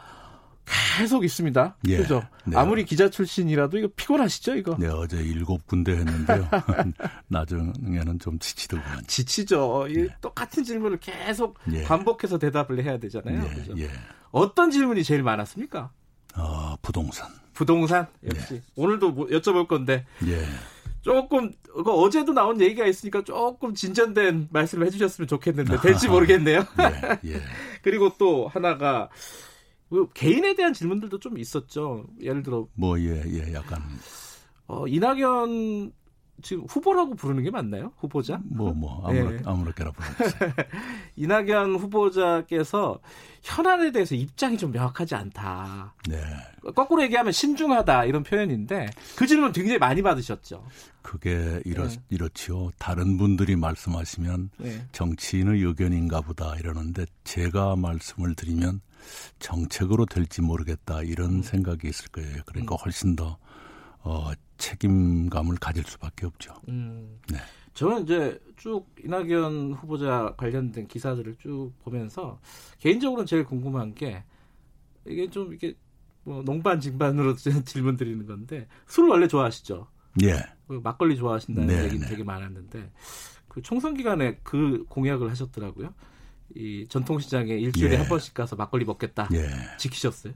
계속 있습니다. 예. 그죠? 네. 아무리 기자 출신이라도 이거 피곤하시죠, 이거? 네, 어제 일곱 군데 했는데요. 나중에는 좀 지치더군요. 지치죠. 예. 똑같은 질문을 계속 예. 반복해서 대답을 해야 되잖아요. 예. 그죠? 예. 어떤 질문이 제일 많았습니까? 어, 부동산. 부동산? 역시. 오늘도 뭐 여쭤볼 건데. 예. 조금 어제도 나온 얘기가 있으니까 조금 진전된 말씀을 해주셨으면 좋겠는데 될지 모르겠네요. 예, 예. 그리고 또 하나가 그 개인에 대한 질문들도 좀 있었죠. 예를 들어 뭐 예예 약간 어, 이낙연 지금 후보라고 부르는 게 맞나요? 후보자? 뭐, 뭐, 아무렇, 네. 아무렇게나 부르세요. 이낙연 후보자께서 현안에 대해서 입장이 좀 명확하지 않다. 네. 거꾸로 얘기하면 신중하다 이런 표현인데 그 질문 굉장히 많이 받으셨죠. 그게 이렇, 네. 이렇지요. 다른 분들이 말씀하시면 네. 정치인의 의견인가 보다 이러는데 제가 말씀을 드리면 정책으로 될지 모르겠다 이런 음. 생각이 있을 거예요. 그러니까 음. 훨씬 더 어, 책임감을 가질 수밖에 없죠. 음. 네. 저는 이제 쭉 이낙연 후보자 관련된 기사들을 쭉 보면서 개인적으로는 제일 궁금한 게 이게 좀 이게 뭐 농반징반으로 질문 드리는 건데 술 원래 좋아하시죠? 예. 그 막걸리 좋아하신다는 네, 얘기 네. 되게 많았는데 그 총선 기간에 그 공약을 하셨더라고요. 이 전통시장에 일주일에 예. 한 번씩 가서 막걸리 먹겠다. 예. 지키셨어요?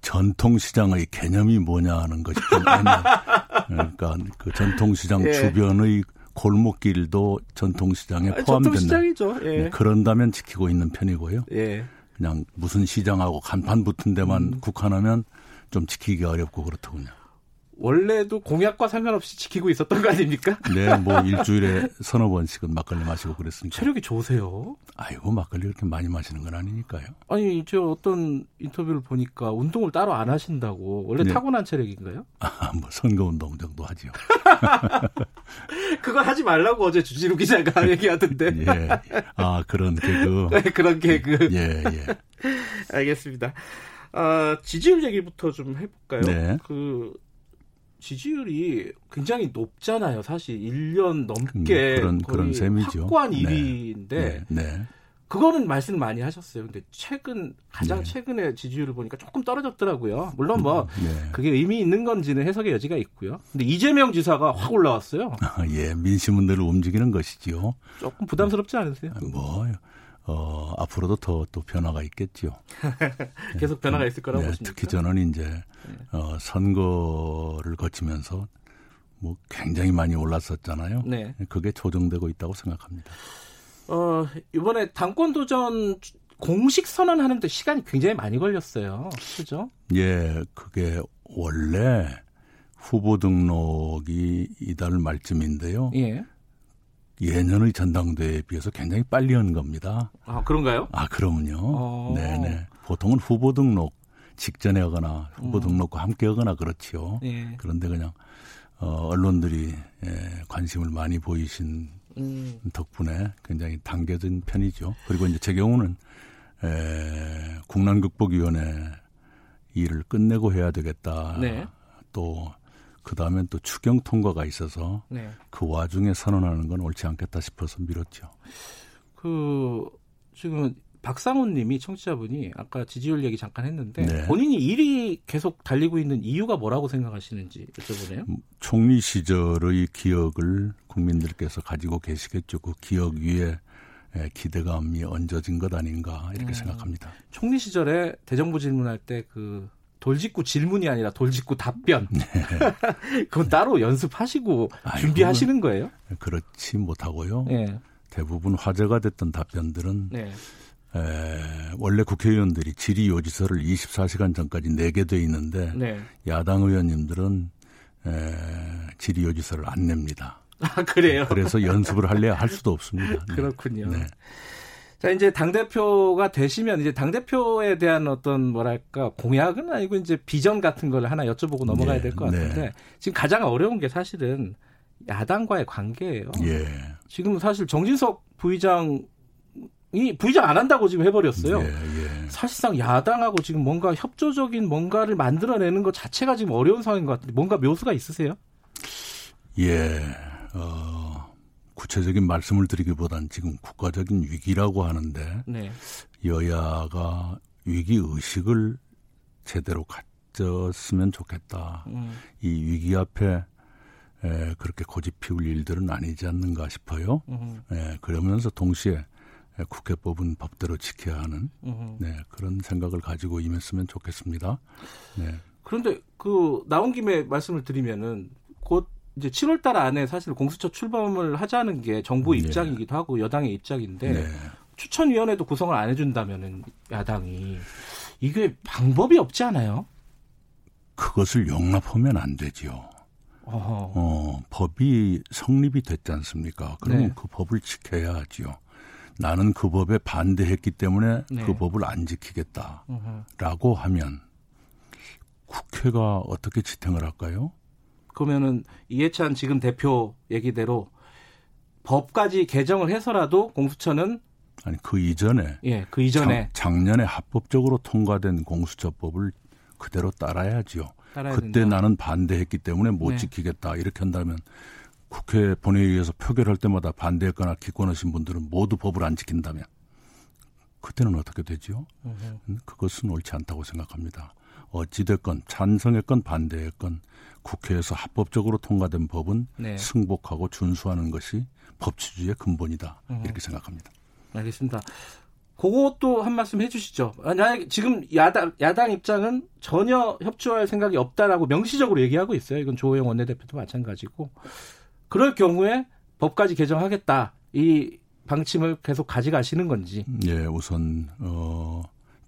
전통시장의 개념이 뭐냐는 것이 좀 애매. 그러니까 그 전통시장 예. 주변의 골목길도 전통시장에 아, 포함된다. 전통시장이죠. 예. 네, 그런다면 지키고 있는 편이고요. 예. 그냥 무슨 시장하고 간판 붙은 데만 음. 국한하면 좀 지키기 어렵고 그렇더군요. 원래도 공약과 상관없이 지키고 있었던 거 아닙니까? 네, 뭐 일주일에 서너 번씩은 막걸리 마시고 그랬으니까. 체력이 좋으세요? 아이고, 막걸리 그렇게 많이 마시는 건 아니니까요. 아니, 저 어떤 인터뷰를 보니까 운동을 따로 안 하신다고. 원래 네. 타고난 체력인가요? 아, 뭐 선거 운동 정도 하지요. 그거 하지 말라고 어제 주지루 기자가 얘기하던데. 예. 아, 그런 개그. 네, 그런 개그. 예, 예. 알겠습니다. 아, 지지율 얘기부터 좀 해볼까요? 네. 그, 지지율이 굉장히 높잖아요. 사실 1년 넘게 음, 그런 그런 셈이죠. 확고한 1위인데 네. 네. 네. 그거는 말씀 많이 하셨어요. 근데 최근 가장 네. 최근에 지지율을 보니까 조금 떨어졌더라고요. 물론 뭐 음, 네. 그게 의미 있는 건지는 해석의 여지가 있고요. 근데 이재명 지사가 확 올라왔어요. 아, 예, 민심은 늘 움직이는 것이지요. 조금 부담스럽지 않으세요? 뭐 어, 앞으로도 더 또 변화가 있겠죠. 계속 변화가 있을 거라고 네, 보십니까? 특히 저는 이제 네. 어, 선거를 거치면서 뭐 굉장히 많이 올랐었잖아요. 네. 그게 조정되고 있다고 생각합니다. 어, 이번에 당권 도전 공식 선언하는데 시간이 굉장히 많이 걸렸어요. 그죠? 예, 그게 원래 후보 등록이 이달 말쯤인데요. 예. 예년의 전당대회에 비해서 굉장히 빨리 한 겁니다. 아, 그런가요? 아, 그럼요. 어. 네네. 보통은 후보 등록 직전에 하거나 후보 음. 등록과 함께 하거나 그렇지요. 예. 그런데 그냥 어, 언론들이 예, 관심을 많이 보이신 음. 덕분에 굉장히 당겨진 편이죠. 그리고 이제 제 경우는 에, 국난극복위원회 일을 끝내고 해야 되겠다. 네. 또 그 다음엔 또 추경 통과가 있어서 네. 그 와중에 선언하는 건 옳지 않겠다 싶어서 미뤘죠. 그 지금 박상훈 님이 청취자분이 아까 지지율 얘기 잠깐 했는데 네. 본인이 일이 계속 달리고 있는 이유가 뭐라고 생각하시는지 여쭤보네요. 음, 총리 시절의 기억을 국민들께서 가지고 계시겠죠. 그 기억 위에 기대감이 얹어진 것 아닌가 이렇게 음, 생각합니다. 총리 시절에 대정부 질문할 때 그 돌직구 질문이 아니라 돌직구 답변. 네. 그건 따로 연습하시고 아이 준비하시는 거예요? 그렇지 못하고요. 네. 대부분 화제가 됐던 답변들은 네. 에, 원래 국회의원들이 질의 요지서를 24시간 전까지 내게 돼 있는데 네. 야당 의원님들은 에, 질의 요지서를 안 냅니다. 아 그래요? 그래서 연습을 할래야 할 수도 없습니다. 네. 그렇군요. 네. 자, 이제 당대표가 되시면 이제 당대표에 대한 어떤 뭐랄까 공약은 아니고 이제 비전 같은 걸 하나 여쭤보고 넘어가야 네, 될것 같은데 네. 지금 가장 어려운 게 사실은 야당과의 관계예요. 예. 지금 사실 정진석 부의장 이 부의장 안 한다고 지금 해버렸어요. 예, 예. 사실상 야당하고 지금 뭔가 협조적인 뭔가를 만들어내는 것 자체가 지금 어려운 상황인 것 같은데 뭔가 묘수가 있으세요? 예. 어, 구체적인 말씀을 드리기보단 지금 국가적인 위기라고 하는데 네. 여야가 위기 의식을 제대로 가졌으면 좋겠다. 음. 이 위기 앞에 에, 그렇게 고집 피울 일들은 아니지 않는가 싶어요. 음. 에, 그러면서 동시에 국회 법은 법대로 지켜야 하는 음. 네, 그런 생각을 가지고 임했으면 좋겠습니다. 네. 그런데 그 나온 김에 말씀을 드리면은 곧 이제 7월 달 안에 사실 공수처 출범을 하자는 게 정부 네. 입장이기도 하고 여당의 입장인데 네. 추천위원회도 구성을 안 해준다면은 야당이 이게 방법이 없지 않아요? 그것을 용납하면 안 되지요. 어허. 어, 법이 성립이 됐지 않습니까? 그러면 네. 그 법을 지켜야 하지요. 나는 그 법에 반대했기 때문에 네. 그 법을 안 지키겠다라고 하면 국회가 어떻게 지탱을 할까요? 그러면은 이해찬 지금 대표 얘기대로 법까지 개정을 해서라도 공수처는 아니 그 이전에 예, 그 이전에 작, 년에 합법적으로 통과된 공수처법을 그대로 따라야지요. 그때 된다. 나는 반대했기 때문에 못 네. 지키겠다 이렇게 한다면 국회 본회의에서 표결할 때마다 반대했거나 기권하신 분들은 모두 법을 안 지킨다면 그때는 어떻게? 음, 그것은 옳지 않다고 생각합니다. 어찌됐건 찬성했건 반대했건 국회에서 합법적으로 통과된 법은 네. 승복하고 준수하는 것이 법치주의의 근본이다. 이렇게 생각합니다. 알겠습니다. 그것도 한 말씀 해주시죠. 만약 지금 야당 야당 입장은 전혀 협조할 생각이 없다라고 명시적으로 얘기하고 있어요. 이건 조호영 원내대표도 마찬가지고 그럴 경우에 법까지 개정하겠다 이 방침을 계속 가져가시는 건지. 예, 우선 어.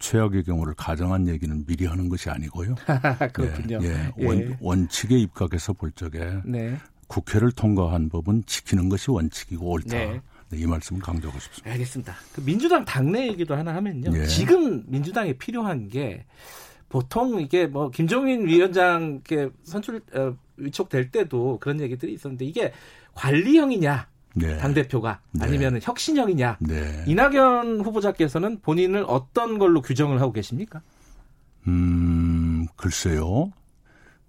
최악의 경우를 가정한 얘기는 미리 하는 것이 아니고요. 그렇군요. 예, 예, 예. 원, 원칙에 입각해서 볼 적에 네. 국회를 통과한 법은 지키는 것이 원칙이고 옳다. 네. 네, 이 말씀을 강조하고 싶습니다. 알겠습니다. 그 민주당 당내 얘기도 하나 하면요. 예. 지금 민주당에 필요한 게 보통 이게 뭐 김종인 위원장께 선출 어, 위촉될 때도 그런 얘기들이 있었는데 이게 관리형이냐 네. 당 대표가 네. 아니면 혁신형이냐 네. 이낙연 후보자께서는 본인을 어떤 걸로 규정을 하고 계십니까? 음 글쎄요.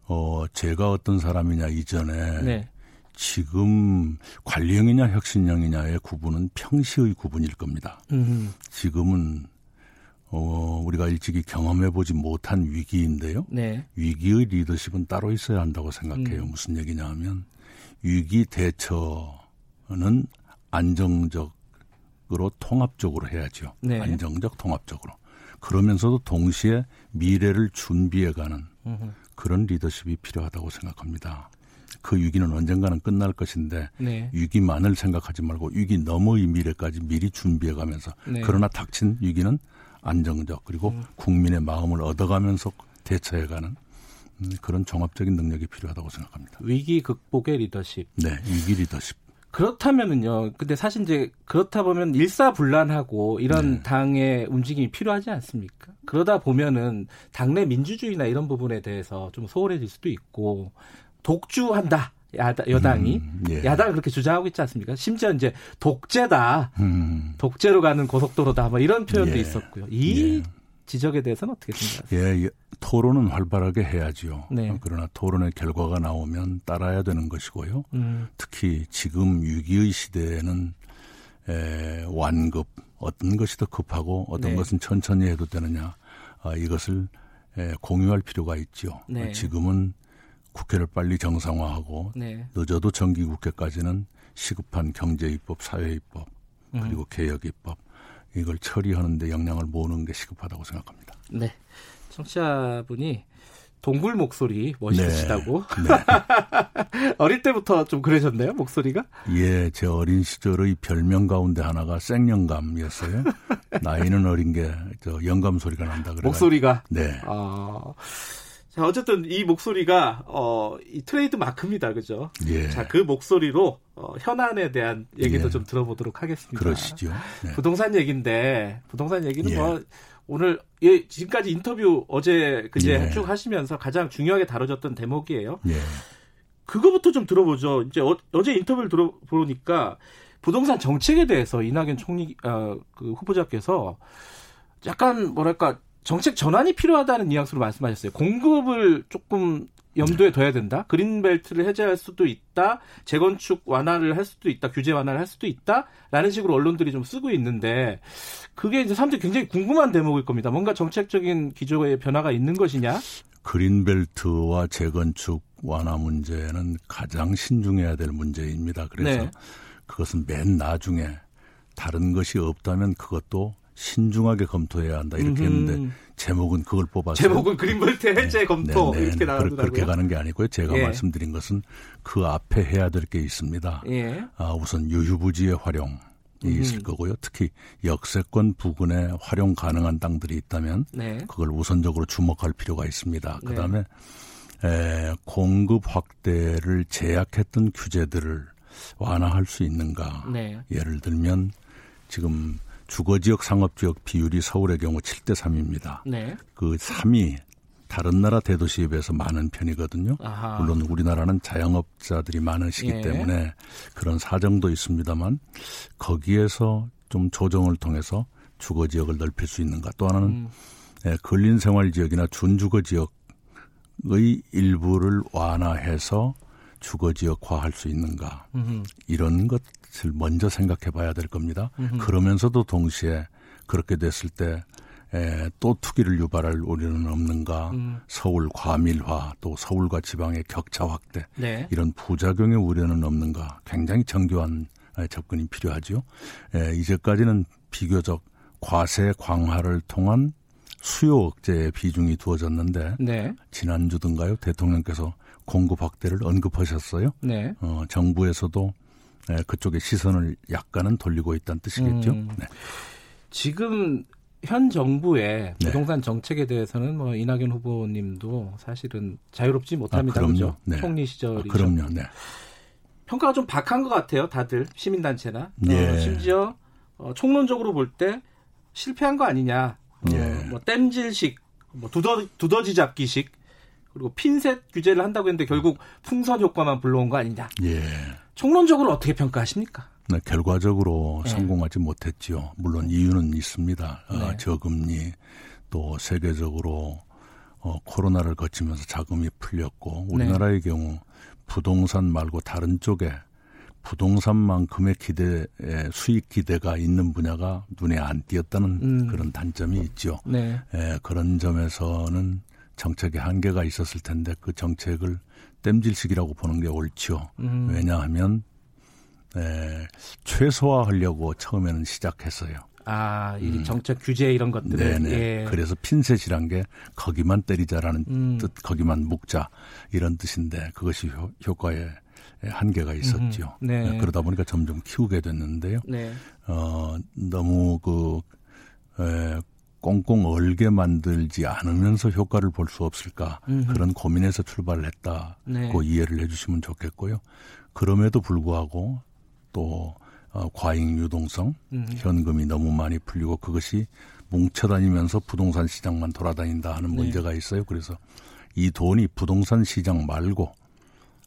어 제가 어떤 사람이냐 이전에 네. 지금 관리형이냐 혁신형이냐의 구분은 평시의 구분일 겁니다. 음. 지금은 어, 우리가 일찍이 경험해 보지 못한 위기인데요. 네. 위기의 리더십은 따로 있어야 한다고 생각해요. 음. 무슨 얘기냐 하면 위기 대처 는 안정적으로 통합적으로 해야죠. 네. 안정적 통합적으로. 그러면서도 동시에 미래를 준비해 가는 그런 리더십이 필요하다고 생각합니다. 그 위기는 언젠가는 끝날 것인데 네. 위기만을 생각하지 말고 위기 너머의 미래까지 미리 준비해가면서 네. 그러나 닥친 위기는 안정적 그리고 음. 국민의 마음을 얻어가면서 대처해가는 음, 그런 종합적인 능력이 필요하다고 생각합니다. 위기 극복의 리더십. 네, 위기 리더십. 그렇다면은요. 근데 사실 이제 그렇다 보면 일사불란하고 이런 네. 당의 움직임이 필요하지 않습니까? 그러다 보면은 당내 민주주의나 이런 부분에 대해서 좀 소홀해질 수도 있고 독주한다. 야당, 여당이 음, 예. 야당을 그렇게 주장하고 있지 않습니까? 심지어 이제 독재다, 음. 독재로 가는 고속도로다, 뭐 이런 표현도 예. 있었고요. 이 예. 지적에 대해서는 어떻게 생각하세요? 예, 예, 토론은 활발하게 해야지요. 네. 그러나 토론의 결과가 나오면 따라야 되는 것이고요. 음. 특히 지금 위기의 시대에는 에, 완급 어떤 것이 더 급하고 어떤 네. 것은 천천히 해도 되느냐 아, 이것을 에, 공유할 필요가 있죠. 네. 지금은 국회를 빨리 정상화하고 네. 늦어도 정기국회까지는 시급한 경제입법, 사회입법 그리고 음. 개혁입법 이걸 처리하는데 역량을 모으는 게 시급하다고 생각합니다. 네, 청취자분이 동굴 목소리 멋있으시다고. 네. 네. 어릴 때부터 좀 그러셨나요, 목소리가? 예, 제 어린 시절의 별명 가운데 하나가 생영감이었어요. 나이는 어린 게 저 영감 소리가 난다 그래요. 목소리가. 네. 아. 자, 어쨌든 이 목소리가 어, 이 트레이드 마크입니다. 그죠? 예. 자, 그 목소리로 어, 현안에 대한 얘기도 예. 좀 들어보도록 하겠습니다. 그러시죠. 네. 부동산 얘기인데 부동산 얘기는 예. 뭐 오늘 예, 지금까지 인터뷰 어제 그제 예. 쭉 하시면서 가장 중요하게 다뤄졌던 대목이에요. 예. 그거부터 좀 들어보죠. 이제 어, 제 인터뷰를 들어보니까 부동산 정책에 대해서 이낙연 총리 어, 그 후보자께서 약간 뭐랄까 정책 전환이 필요하다는 뉘앙스로 말씀하셨어요. 공급을 조금 염두에 둬야 된다. 그린벨트를 해제할 수도 있다. 재건축 완화를 할 수도 있다. 규제 완화를 할 수도 있다 라는 식으로 언론들이 좀 쓰고 있는데 그게 이제 사람들이 굉장히 궁금한 대목일 겁니다. 뭔가 정책적인 기조의 변화가 있는 것이냐? 그린벨트와 재건축 완화 문제는 가장 신중해야 될 문제입니다. 그래서 네. 그것은 맨 나중에 다른 것이 없다면 그것도 신중하게 검토해야 한다 이렇게 음흠. 했는데 제목은 그걸 뽑아서 제목은 그린벨트 해제 네. 검토 네, 네. 이렇게 나오더라고요. 그렇게 가는 게 아니고요. 제가 예. 말씀드린 것은 그 앞에 해야 될 게 있습니다. 예. 아, 우선 유휴부지의 활용이 음. 있을 거고요. 특히 역세권 부근에 활용 가능한 땅들이 있다면 네. 그걸 우선적으로 주목할 필요가 있습니다. 네. 그다음에 에, 공급 확대를 제약했던 규제들을 완화할 수 있는가? 네. 예를 들면 지금 주거지역 상업지역 비율이 서울의 경우 7대 3입니다. 네. 그 3이 다른 나라 대도시에 비해서 많은 편이거든요. 아하. 물론 우리나라는 자영업자들이 많으시기 예. 때문에 그런 사정도 있습니다만 거기에서 좀 조정을 통해서 주거 지역을 넓힐 수 있는가. 또 하나는 음. 예, 근린 생활 지역이나 준주거 지역의 일부를 완화해서 주거 지역화할 수 있는가. 음흠. 이런 것 것을 먼저 생각해 봐야 될 겁니다. 음흠. 그러면서도 동시에 그렇게 됐을 때 에, 또 투기를 유발할 우려는 없는가? 음. 서울 과밀화 또 서울과 지방의 격차 확대 네. 이런 부작용의 우려는 없는가? 굉장히 정교한 접근이 필요하죠. 에, 이제까지는 비교적 과세 광화를 통한 수요 억제의 비중이 두어졌는데 네. 지난주든가요 대통령께서 공급 확대를 언급하셨어요. 네. 어, 정부에서도 에, 그쪽에 시선을 약간은 돌리고 있다는 뜻이겠죠. 음. 네. 지금 현 정부의 네. 부동산 정책에 대해서는 뭐 이낙연 후보님도 사실은 자유롭지 못합니다. 아, 그죠? 네. 총리 시절이죠. 아, 그럼요. 네. 평가가 좀 박한 것 같아요. 다들 시민단체나 네. 어, 심지어 어, 총론적으로 볼 때 실패한 거 아니냐. 어, 네. 뭐 땜질식, 뭐 두더 두더지 잡기식 그리고 핀셋 규제를 한다고 했는데 결국 풍선 효과만 불러온 거 아니냐. 예. 총론적으로 어떻게 평가하십니까? 네, 결과적으로 네. 성공하지 못했지요. 물론 이유는 있습니다. 어, 네. 어, 저금리 또 세계적으로 어, 코로나를 거치면서 자금이 풀렸고 우리나라의 네. 경우 부동산 말고 다른 쪽에 부동산만큼의 기대 수익 기대가 있는 분야가 눈에 안 띄었다는 음. 그런 단점이 있죠. 네. 에, 그런 점에서는 정책의 한계가 있었을 텐데 그 정책을 땜질식이라고 보는 게 옳지요. 음. 왜냐하면 에, 최소화하려고 처음에는 시작했어요. 아, 이 음. 정책 규제 이런 것들을. 네네. 예. 그래서 핀셋이란 게 거기만 때리자라는 음. 뜻, 거기만 묶자 이런 뜻인데 그것이 효, 효과에 한계가 있었죠. 음. 네. 그러다 보니까 점점 키우게 됐는데요. 네. 어, 너무 그 에, 꽁꽁 얼게 만들지 않으면서 효과를 볼 수 없을까 음흠. 그런 고민에서 출발을 했다고 네. 이해를 해주시면 좋겠고요. 그럼에도 불구하고 또 어, 과잉 유동성, 음. 현금이 너무 많이 풀리고 그것이 뭉쳐다니면서 부동산 시장만 돌아다닌다 하는 네. 문제가 있어요. 그래서 이 돈이 부동산 시장 말고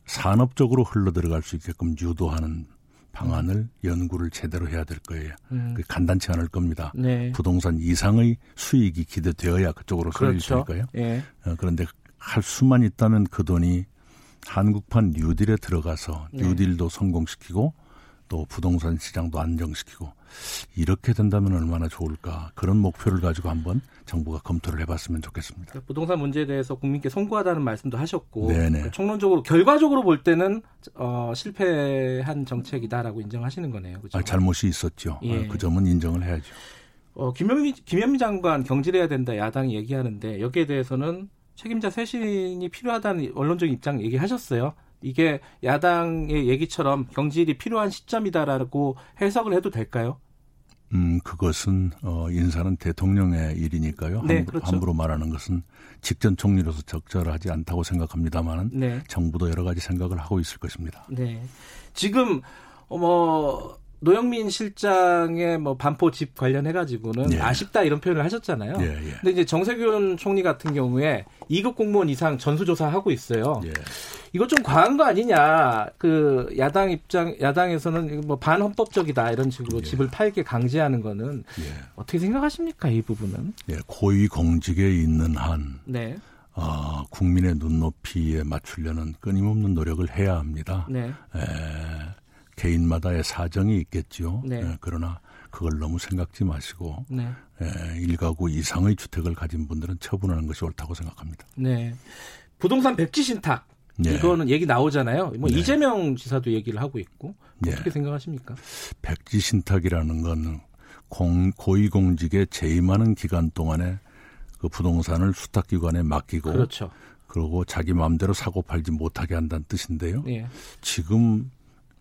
산업적으로 흘러 들어갈 수 있게끔 유도하는 방안을 음. 연구를 제대로 해야 될 거예요. 음. 간단치 않을 겁니다. 네. 부동산 이상의 수익이 기대되어야 그쪽으로 쏠릴 그렇죠. 테니까요. 예. 어, 그런데 할 수만 있다면 그 돈이 한국판 뉴딜에 들어가서 네. 뉴딜도 성공시키고 또 부동산 시장도 안정시키고 이렇게 된다면 얼마나 좋을까 그런 목표를 가지고 한번 정부가 검토를 해봤으면 좋겠습니다. 그러니까 부동산 문제에 대해서 국민께 송구하다는 말씀도 하셨고 그러니까 총론적으로 결과적으로 볼 때는 어, 실패한 정책이다라고 인정하시는 거네요. 그렇죠? 아, 잘못이 있었죠. 예. 어, 그 점은 인정을 해야죠. 어, 김현미, 김현미 장관 경질해야 된다 야당이 얘기하는데 여기에 대해서는 책임자 쇄신이 필요하다는 언론적 입장 얘기하셨어요. 이게 야당의 얘기처럼 경질이 필요한 시점이다라고 해석을 해도 될까요? 음, 그것은 어 인사는 대통령의 일이니까요. 네, 함부로, 그렇죠. 함부로 말하는 것은 직전 총리로서 적절하지 않다고 생각합니다만은 네. 정부도 여러 가지 생각을 하고 있을 것입니다. 네. 지금 어 뭐 노영민 실장의 뭐 반포 집 관련해 가지고는 예. 아쉽다 이런 표현을 하셨잖아요. 예, 예. 근데 이제 정세균 총리 같은 경우에 2급 공무원 이상 전수조사 하고 있어요. 예. 이거 좀 과한 거 아니냐. 그 야당 입장 야당에서는 뭐 반헌법적이다 이런 식으로 예. 집을 팔게 강제하는 거는 예. 어떻게 생각하십니까 이 부분은? 예, 고위 공직에 있는 한 네. 어, 국민의 눈높이에 맞추려는 끊임없는 노력을 해야 합니다. 네. 에, 개인마다의 사정이 있겠죠. 네. 에, 그러나 그걸 너무 생각지 마시고 네. 에, 일가구 이상의 주택을 가진 분들은 처분하는 것이 옳다고 생각합니다. 네. 부동산 백지 신탁 네. 이거는 얘기 나오잖아요. 뭐 네. 이재명 지사도 얘기를 하고 있고 네. 어떻게 생각하십니까? 백지 신탁이라는 건 공, 고위공직에 재임하는 기간 동안에 그 부동산을 수탁기관에 맡기고 그렇죠. 그리고 자기 마음대로 사고 팔지 못하게 한다는 뜻인데요. 예. 지금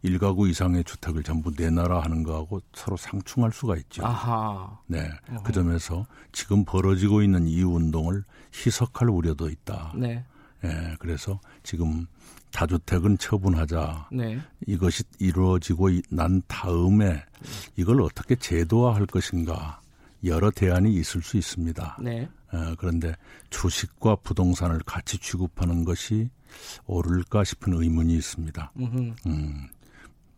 일가구 이상의 주택을 전부 내놔라 하는 거하고 서로 상충할 수가 있죠. 아하. 네. 어허. 그 점에서 지금 벌어지고 있는 이 운동을 희석할 우려도 있다. 네. 예, 그래서 지금 다주택은 처분하자. 네. 이것이 이루어지고 난 다음에 이걸 어떻게 제도화할 것인가 여러 대안이 있을 수 있습니다. 네. 예, 그런데 주식과 부동산을 같이 취급하는 것이 옳을까 싶은 의문이 있습니다. 음,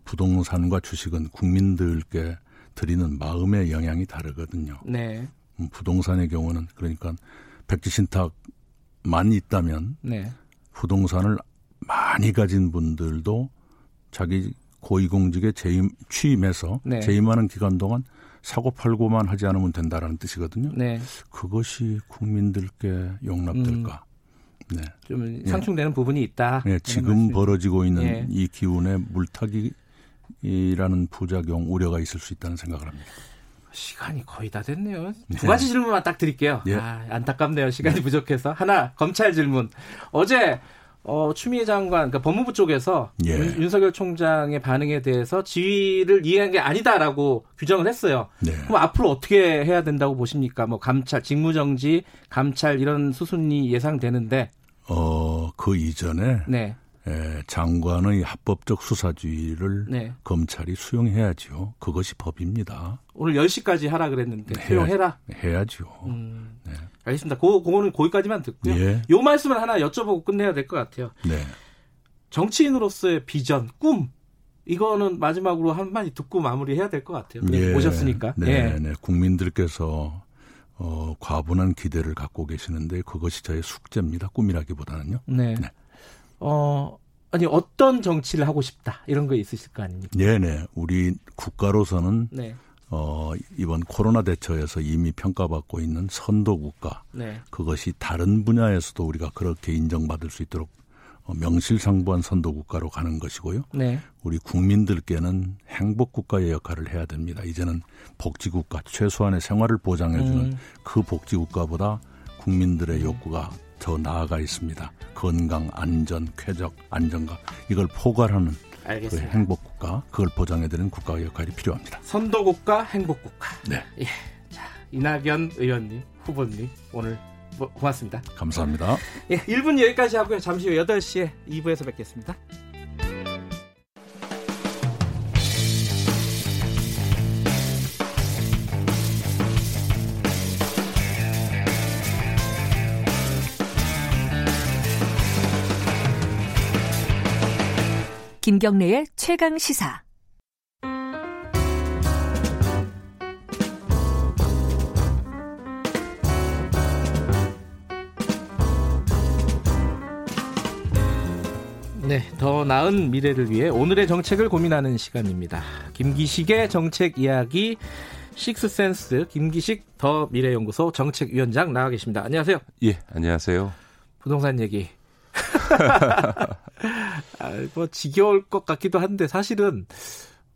부동산과 주식은 국민들께 드리는 마음의 영향이 다르거든요. 네. 음, 부동산의 경우는 그러니까 백지신탁 만 있다면 네. 부동산을 많이 가진 분들도 자기 고위공직에 재임 취임해서 네. 재임하는 기간 동안 사고 팔고만 하지 않으면 된다라는 뜻이거든요. 네. 그것이 국민들께 용납될까? 음. 네. 좀 상충되는 예. 부분이 있다. 네, 지금 벌어지고 있는 예. 이 기운에 물타기 라는 부작용 우려가 있을 수 있다는 생각을 합니다. 시간이 거의 다 됐네요. 두 가지 질문만 딱 드릴게요. 예. 아, 안타깝네요. 시간이 부족해서. 하나, 검찰 질문. 어제 어, 추미애 장관, 그러니까 법무부 쪽에서 예. 윤, 석열 총장의 반응에 대해서 지위를 이해한 게 아니다라고 규정을 했어요. 네. 그럼 앞으로 어떻게 해야 된다고 보십니까? 뭐 감찰, 직무정지, 감찰 이런 수순이 예상되는데. 어, 그 이전에 네. 에, 장관의 합법적 수사주의를 네. 검찰이 수용해야죠. 그것이 법입니다. 오늘 10시까지 하라 그랬는데 네, 수용해라. 해야죠. 음. 네. 알겠습니다. 고, 그거는 거기까지만 듣고요. 예. 요 말씀을 하나 여쭤보고 끝내야 될 것 같아요. 네. 정치인으로서의 비전, 꿈 이거는 마지막으로 한마디 듣고 마무리해야 될 것 같아요. 예. 오셨으니까. 네, 예. 네. 국민들께서 어, 과분한 기대를 갖고 계시는데 그것이 저의 숙제입니다. 꿈이라기보다는요. 네. 네. 어, 아니 어떤 정치를 하고 싶다 이런 거 있으실 거 아닙니까? 네네. 우리 국가로서는 네. 어, 이번 코로나 대처에서 이미 평가받고 있는 선도 국가. 네. 그것이 다른 분야에서도 우리가 그렇게 인정받을 수 있도록 어, 명실상부한 선도 국가로 가는 것이고요. 네. 우리 국민들께는 행복 국가의 역할을 해야 됩니다. 이제는 복지 국가, 최소한의 생활을 보장해주는 음. 그 복지 국가보다 국민들의 욕구가 더 나아가 있습니다. 건강, 안전, 쾌적, 안정감 이걸 포괄하는 그 행복 국가 그걸 보장해드리는 국가의 역할이 필요합니다. 선도 국가, 행복 국가. 네. 예. 자 이낙연 의원님, 후보님 오늘 뭐, 고맙습니다. 감사합니다. 예, 1분 여기까지 하고요. 잠시 후 8시에 2부에서 뵙겠습니다. 김경래의 최강 시사. 네, 더 나은 미래를 위해 오늘의 정책을 고민하는 시간입니다. 김기식의 정책 이야기 식스센스 김기식 더 미래연구소 정책위원장 나와 계십니다. 안녕하세요. 예, 안녕하세요. 부동산 얘기 아, 뭐 지겨울 것 같기도 한데 사실은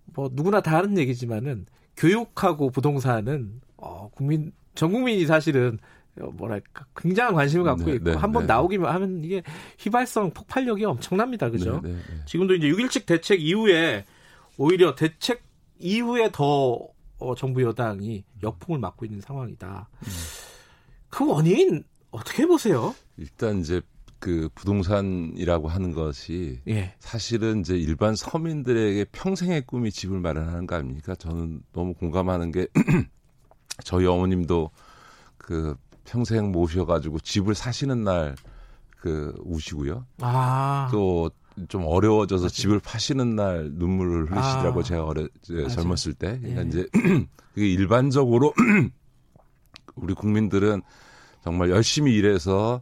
뭐 누구나 다 하는 얘기지만은 교육하고 부동산은 어, 국민 전 국민이 사실은 뭐랄까 굉장한 관심을 갖고 네, 있고 네, 한번 네. 나오기만 하면 이게 휘발성 폭발력이 엄청납니다. 그죠? 네, 네, 네. 지금도 이제 6.17 대책 이후에 오히려 대책 이후에 더 어, 정부 여당이 역풍을 맞고 있는 상황이다. 음. 그 원인 어떻게 보세요? 일단 이제 그 부동산이라고 하는 것이 예. 사실은 이제 일반 서민들에게 평생의 꿈이 집을 마련하는 거 아닙니까? 저는 너무 공감하는 게 저희 어머님도 그 평생 모셔가지고 집을 사시는 날 그 우시고요. 아. 또 좀 어려워져서 맞아요. 집을 파시는 날 눈물을 흘리시더라고 아. 제가 어려 젊었을 때. 그러니까 예. 이제 그게 일반적으로 우리 국민들은 정말 열심히 일해서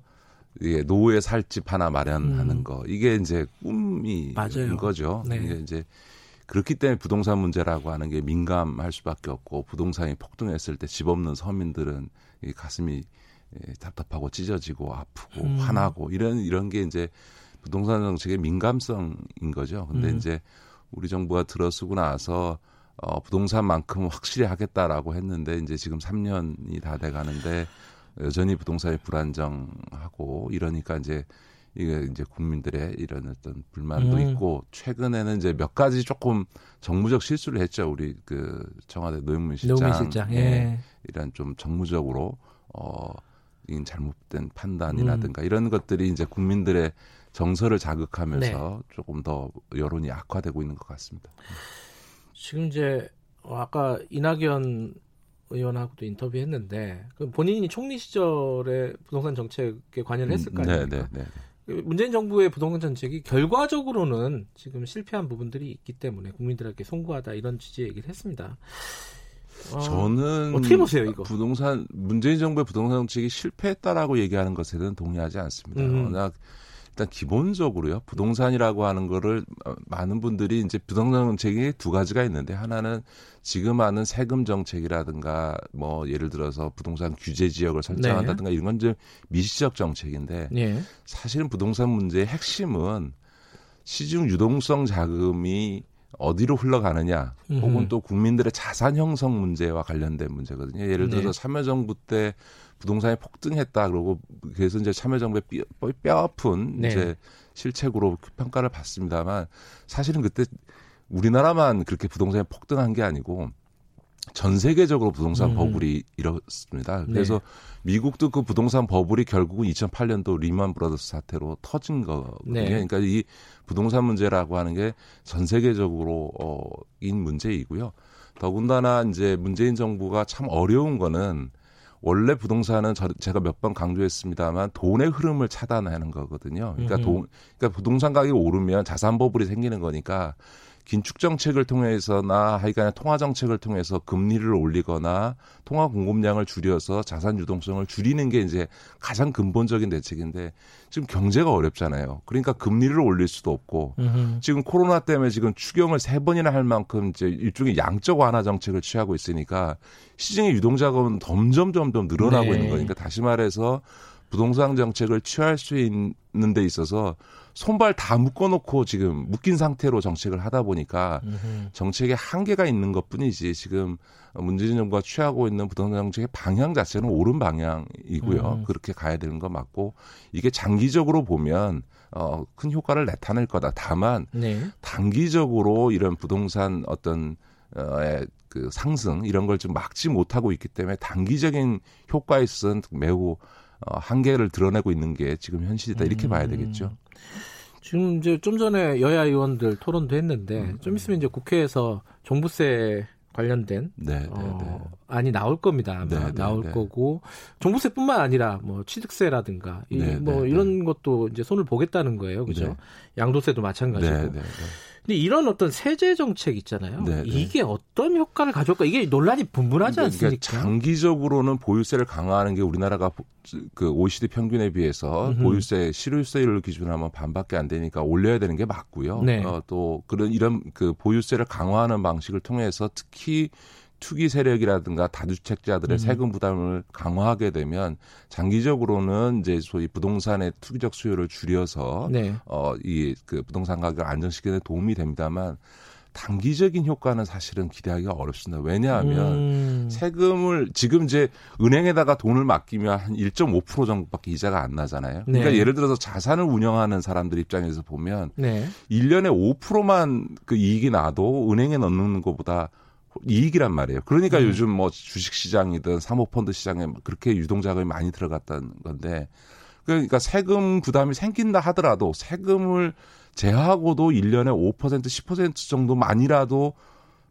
예, 노후에 살 집 하나 마련하는 음. 거 이게 이제 꿈이 맞아요. 거죠. 네. 이게 이제 그렇기 때문에 부동산 문제라고 하는 게 민감할 수밖에 없고 부동산이 폭등했을 때 집 없는 서민들은 이 가슴이 예, 답답하고 찢어지고 아프고 음. 화나고 이런 이런 게 이제 부동산 정책의 민감성인 거죠. 근데 음. 이제 우리 정부가 들어서고 나서 어 부동산만큼 확실히 하겠다라고 했는데 이제 지금 3년이 다 돼 가는데 여전히 부동산이 불안정하고 이러니까 이제 이게 이제 국민들의 이런 어떤 불만도 음. 있고 최근에는 이제 몇 가지 조금 정무적 실수를 했죠 우리 그 청와대 노영민 실장, 노영민 실장. 예. 이런 좀 정무적으로 어 잘못된 판단이라든가 음. 이런 것들이 이제 국민들의 정서를 자극하면서 네. 조금 더 여론이 악화되고 있는 것 같습니다. 지금 이제 아까 이낙연 의원하고도 인터뷰했는데 그 본인이 총리 시절에 부동산 정책에 관여를 했을 거 음, 네, 아닙니까? 네, 네, 네. 문재인 정부의 부동산 정책이 결과적으로는 지금 실패한 부분들이 있기 때문에 국민들에게 송구하다 이런 취지의 얘기를 했습니다. 어, 저는 어떻게 보세요 이거? 부동산 문재인 정부의 부동산 정책이 실패했다라고 얘기하는 것에는 동의하지 않습니다. 음. 워낙 일단 기본적으로요. 부동산이라고 하는 거를 많은 분들이 이제 부동산 정책이 두 가지가 있는데 하나는 지금 하는 세금 정책이라든가 뭐 예를 들어서 부동산 규제 지역을 설정한다든가 네. 이런 건 이제 미시적 정책인데 네. 사실은 부동산 문제의 핵심은 시중 유동성 자금이 어디로 흘러가느냐 혹은 또 국민들의 자산 형성 문제와 관련된 문제거든요. 예를 들어서 네. 참여정부 때 부동산이 폭등했다 그러고 그래서 이제 참여정부의 뼈, 뼈 아픈 네. 이제 실책으로 평가를 받습니다만 사실은 그때 우리나라만 그렇게 부동산이 폭등한 게 아니고 전 세계적으로 부동산 음. 버블이 일었습니다. 그래서 네. 미국도 그 부동산 버블이 결국은 2008년도 리만 브라더스 사태로 터진 거거든요. 네. 그러니까 이 부동산 문제라고 하는 게 전 세계적으로 어인 문제이고요. 더군다나 이제 문재인 정부가 참 어려운 거는 원래 부동산은 저, 제가 몇 번 강조했습니다만 돈의 흐름을 차단하는 거거든요. 그러니까 돈, 그러니까 부동산 가격이 오르면 자산 버블이 생기는 거니까 긴축 정책을 통해서나 하여간 통화 정책을 통해서 금리를 올리거나 통화 공급량을 줄여서 자산 유동성을 줄이는 게 이제 가장 근본적인 대책인데 지금 경제가 어렵잖아요. 그러니까 금리를 올릴 수도 없고 으흠. 지금 코로나 때문에 지금 추경을 세 번이나 할 만큼 이제 일종의 양적 완화 정책을 취하고 있으니까 시중의 유동 자금은 점점 점점 늘어나고 네. 있는 거니까 다시 말해서 부동산 정책을 취할 수 있는 데 있어서 손발 다 묶어놓고 지금 묶인 상태로 정책을 하다 보니까 정책에 한계가 있는 것 뿐이지 지금 문재인 정부가 취하고 있는 부동산 정책의 방향 자체는 옳은 방향이고요. 음. 그렇게 가야 되는 거 맞고 이게 장기적으로 보면 어, 큰 효과를 나타낼 거다. 다만 네. 단기적으로 이런 부동산 어떤 어의 그 상승 이런 걸 좀 막지 못하고 있기 때문에 단기적인 효과에 있어서는 매우 어, 한계를 드러내고 있는 게 지금 현실이다 이렇게 봐야 되겠죠. 음. 지금 이제 좀 전에 여야 의원들 토론도 했는데 음. 좀 있으면 이제 국회에서 종부세 관련된 네, 네, 어, 네. 안이 나올 겁니다. 아마 네, 네 나올 네. 거고 종부세뿐만 아니라 뭐 취득세라든가 이, 뭐 이런 것도 이제 손을 보겠다는 거예요, 그죠? 양도세도 마찬가지고. 근데 이런 어떤 세제 정책 있잖아요. 네, 네. 이게 어떤 효과를 가져올까? 이게 논란이 분분하지 않습니까? 그러니까 장기적으로는 보유세를 강화하는 게 우리나라가 그 OECD 평균에 비해서 음흠. 보유세 실효세율 기준으로 하면 반밖에 안 되니까 올려야 되는 게 맞고요. 네. 어, 또 그런 이런 그 보유세를 강화하는 방식을 통해서 특히 투기 세력이라든가 다주택자들의 음. 세금 부담을 강화하게 되면 장기적으로는 이제 소위 부동산의 투기적 수요를 줄여서 네. 어이 그 부동산 가격을 안정시키는 데 도움이 됩니다만 단기적인 효과는 사실은 기대하기가 어렵습니다. 왜냐하면 음. 세금을 지금 이제 은행에다가 돈을 맡기면 한 1.5% 정도밖에 이자가 안 나잖아요. 그러니까 네. 예를 들어서 자산을 운영하는 사람들 입장에서 보면 네. 1년에 5%만 그 이익이 나도 은행에 넣는 것보다 이익이란 말이에요. 그러니까 음. 요즘 뭐 주식 시장이든 사모펀드 시장에 그렇게 유동자금이 많이 들어갔다는 건데 그러니까 세금 부담이 생긴다 하더라도 세금을 제하고도 1년에 5% 10% 정도만이라도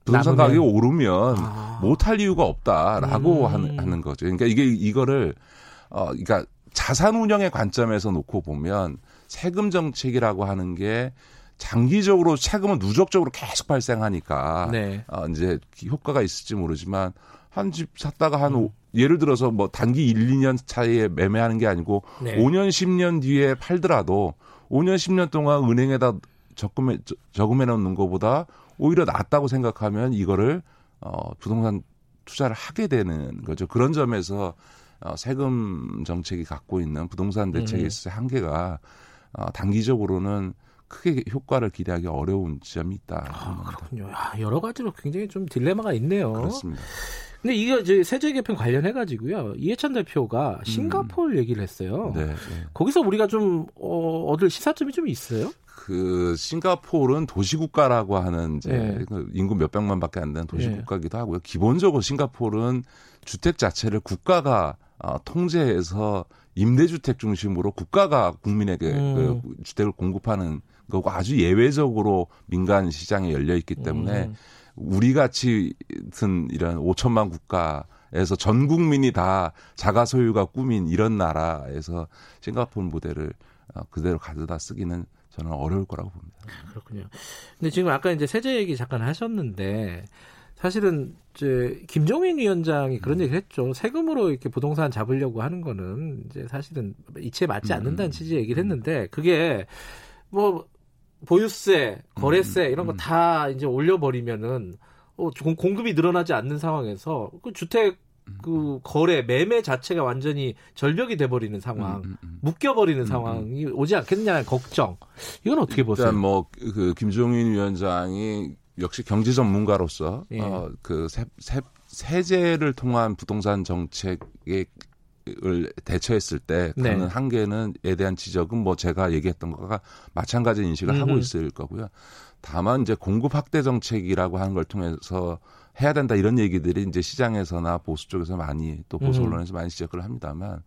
부동산 가격이 오르면 아. 못할 이유가 없다라고 음. 하는, 하는 거죠. 그러니까 이게 이거를 어 그러니까 자산 운영의 관점에서 놓고 보면 세금 정책이라고 하는 게 장기적으로 세금은 누적적으로 계속 발생하니까 네. 어, 이제 효과가 있을지 모르지만 한 집 샀다가 한 음. 예를 들어서 뭐 단기 1, 2년 차이에 매매하는 게 아니고 네. 5년, 10년 뒤에 팔더라도 5년, 10년 동안 은행에다 적금에 저금해 놓는 것보다 오히려 낫다고 생각하면 이거를 어 부동산 투자를 하게 되는 거죠. 그런 점에서 어 세금 정책이 갖고 있는 부동산 대책에 음. 있어서 한계가 어 단기적으로는 크게 효과를 기대하기 어려운 점이 있다. 아, 그렇군요. 야, 여러 가지로 굉장히 좀 딜레마가 있네요. 그렇습니다. 근데 이거 이제 세제 개편 관련해 가지고요. 이해찬 대표가 음. 싱가포르 음. 얘기를 했어요. 네, 네. 거기서 우리가 좀 어, 얻을 시사점이 좀 있어요? 그 싱가포르는 도시국가라고 하는 이제 네. 그 인구 몇 백만밖에 안 되는 도시국가기도 하고요. 기본적으로 싱가포르는 주택 자체를 국가가 어, 통제해서 임대주택 중심으로 국가가 국민에게 음. 그 주택을 공급하는 거고 아주 예외적으로 민간 시장에 열려 있기 때문에 음. 우리 같이 든 이런 5천만 국가 에서 전 국민이 다 자가 소유가 꿈인 이런 나라에서 싱가포르 모델을 어, 그대로 가져다 쓰기는 저는 어려울 거라고 봅니다. 그렇군요. 근데 지금 아까 이제 세제 얘기 잠깐 하셨는데 사실은 이제 김종인 위원장이 그런 음. 얘기를 했죠. 세금으로 이렇게 부동산 잡으려고 하는 거는 이제 사실은 이치에 맞지 않는다는 음. 취지의 얘기를 했는데 그게 뭐 보유세, 거래세 이런 거 다 이제 올려버리면은 어, 공급이 늘어나지 않는 상황에서 그 주택 그 거래 매매 자체가 완전히 절벽이 돼버리는 상황, 음, 음, 음. 묶여버리는 음, 상황이 오지 않겠냐는 걱정. 이건 어떻게 보세요? 일단 뭐그 김종인 위원장이 역시 경제 전문가로서 예. 어, 그 세, 세, 세제를 통한 부동산 정책 에을 대처했을 때 네. 가는 한계는 에 대한 지적은 뭐 제가 얘기했던 것과 마찬가지 인식을 음흠. 하고 있을 거고요. 다만 이제 공급 확대 정책이라고 하는 걸 통해서 해야 된다 이런 얘기들이 이제 시장에서나 보수 쪽에서 많이 또 보수 언론에서 많이 지적을 합니다만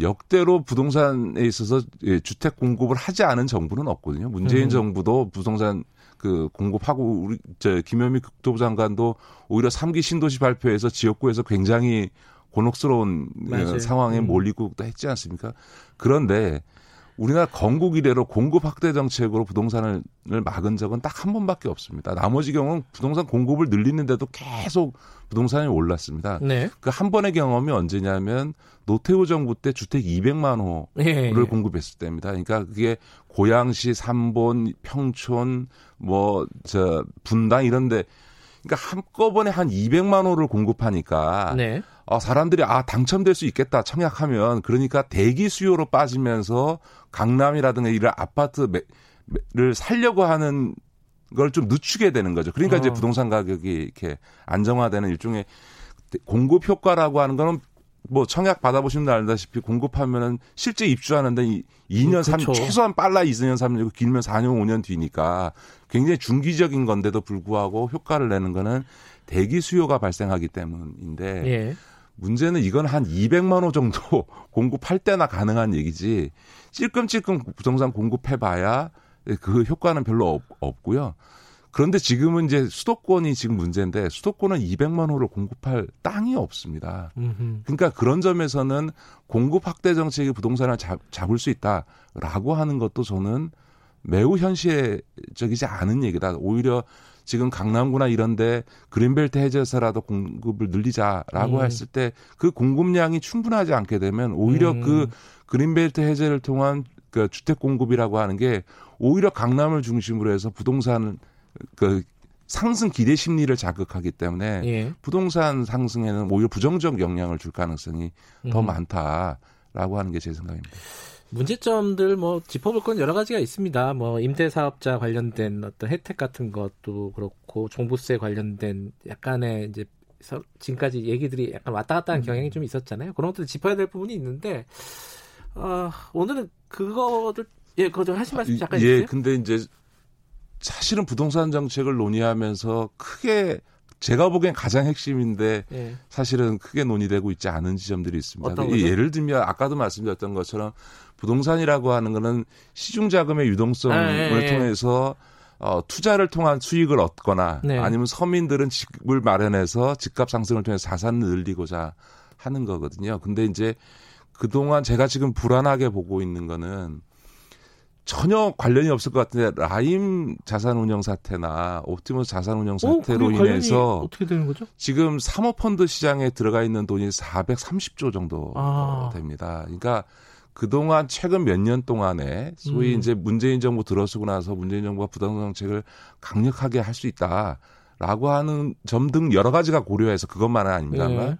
역대로 부동산에 있어서 예, 주택 공급을 하지 않은 정부는 없거든요. 문재인 음. 정부도 부동산 그 공급하고 우리 저 김현미 국토부 장관도 오히려 3기 신도시 발표에서 지역구에서 굉장히 곤혹스러운 그 맞아요. 상황에 음. 몰리고 또 했지 않습니까? 그런데 우리나라 건국 이래로 공급 확대 정책으로 부동산을 막은 적은 딱 한 번밖에 없습니다. 나머지 경우는 부동산 공급을 늘리는데도 계속 부동산이 올랐습니다. 네. 그한 번의 경험이 언제냐면 노태우 정부 때 주택 200만 호를 예. 공급했을 때입니다. 그러니까 그게 고양시, 삼본, 평촌, 뭐 저 분당 이런데 그러니까 한꺼번에 한 200만 호를 공급하니까 네. 어, 사람들이 아 당첨될 수 있겠다 청약하면 그러니까 대기 수요로 빠지면서 강남이라든가 이런 아파트를 살려고 하는 걸 좀 늦추게 되는 거죠. 그러니까 어. 이제 부동산 가격이 이렇게 안정화되는 일종의 공급 효과라고 하는 거는 뭐 청약 받아보시면 알다시피 공급하면은 실제 입주하는데 2년, 3년, 그렇죠. 최소한 빨라 2년, 3년, 길면 4년, 5년 뒤니까 굉장히 중기적인 건데도 불구하고 효과를 내는 거는 대기 수요가 발생하기 때문인데 예. 문제는 이건 한 200만 호 정도 공급할 때나 가능한 얘기지 찔끔찔끔 부동산 공급해봐야 그 효과는 별로 없, 없고요. 그런데 지금은 이제 수도권이 지금 문제인데 수도권은 200만 호를 공급할 땅이 없습니다. 그러니까 그런 점에서는 공급 확대 정책이 부동산을 잡, 잡을 수 있다라고 하는 것도 저는 매우 현실적이지 않은 얘기다. 오히려 지금 강남구나 이런데 그린벨트 해제해서라도 공급을 늘리자라고 음. 했을 때 그 공급량이 충분하지 않게 되면 오히려 음. 그 그린벨트 해제를 통한 그 주택 공급이라고 하는 게 오히려 강남을 중심으로 해서 부동산 그 상승 기대 심리를 자극하기 때문에 예. 부동산 상승에는 오히려 부정적 영향을 줄 가능성이 음. 더 많다라고 하는 게 제 생각입니다. 문제점들 뭐 짚어볼 건 여러 가지가 있습니다. 뭐 임대사업자 관련된 어떤 혜택 같은 것도 그렇고 종부세 관련된 약간의 이제 지금까지 얘기들이 약간 왔다 갔다 하는 음. 경향이 좀 있었잖아요. 그런 것들 짚어야 될 부분이 있는데 어, 오늘은 그거를 예, 그거 좀 하신 말씀 아, 잠깐 예, 해주세요. 예, 근데 이제 사실은 부동산 정책을 논의하면서 크게 제가 보기엔 가장 핵심인데 예. 사실은 크게 논의되고 있지 않은 지점들이 있습니다. 예를 들면 아까도 말씀드렸던 것처럼 부동산이라고 하는 거는 시중 자금의 유동성을 아, 예, 예. 통해서 어, 투자를 통한 수익을 얻거나 네. 아니면 서민들은 집을 마련해서 집값 상승을 통해서 자산을 늘리고자 하는 거거든요. 근데 이제 그동안 제가 지금 불안하게 보고 있는 거는 전혀 관련이 없을 것 같은데 라임 자산운용 사태나 옵티머스 자산운용 어, 사태로 어, 인해서 어떻게 되는 거죠? 지금 사모펀드 시장에 들어가 있는 돈이 430조 정도 아. 됩니다. 그러니까 그동안 최근 몇 년 동안에 소위 음. 이제 문재인 정부 들어서고 나서 문재인 정부가 부동산 정책을 강력하게 할 수 있다라고 하는 점 등 여러 가지가 고려해서 그것만은 아닙니다만 네.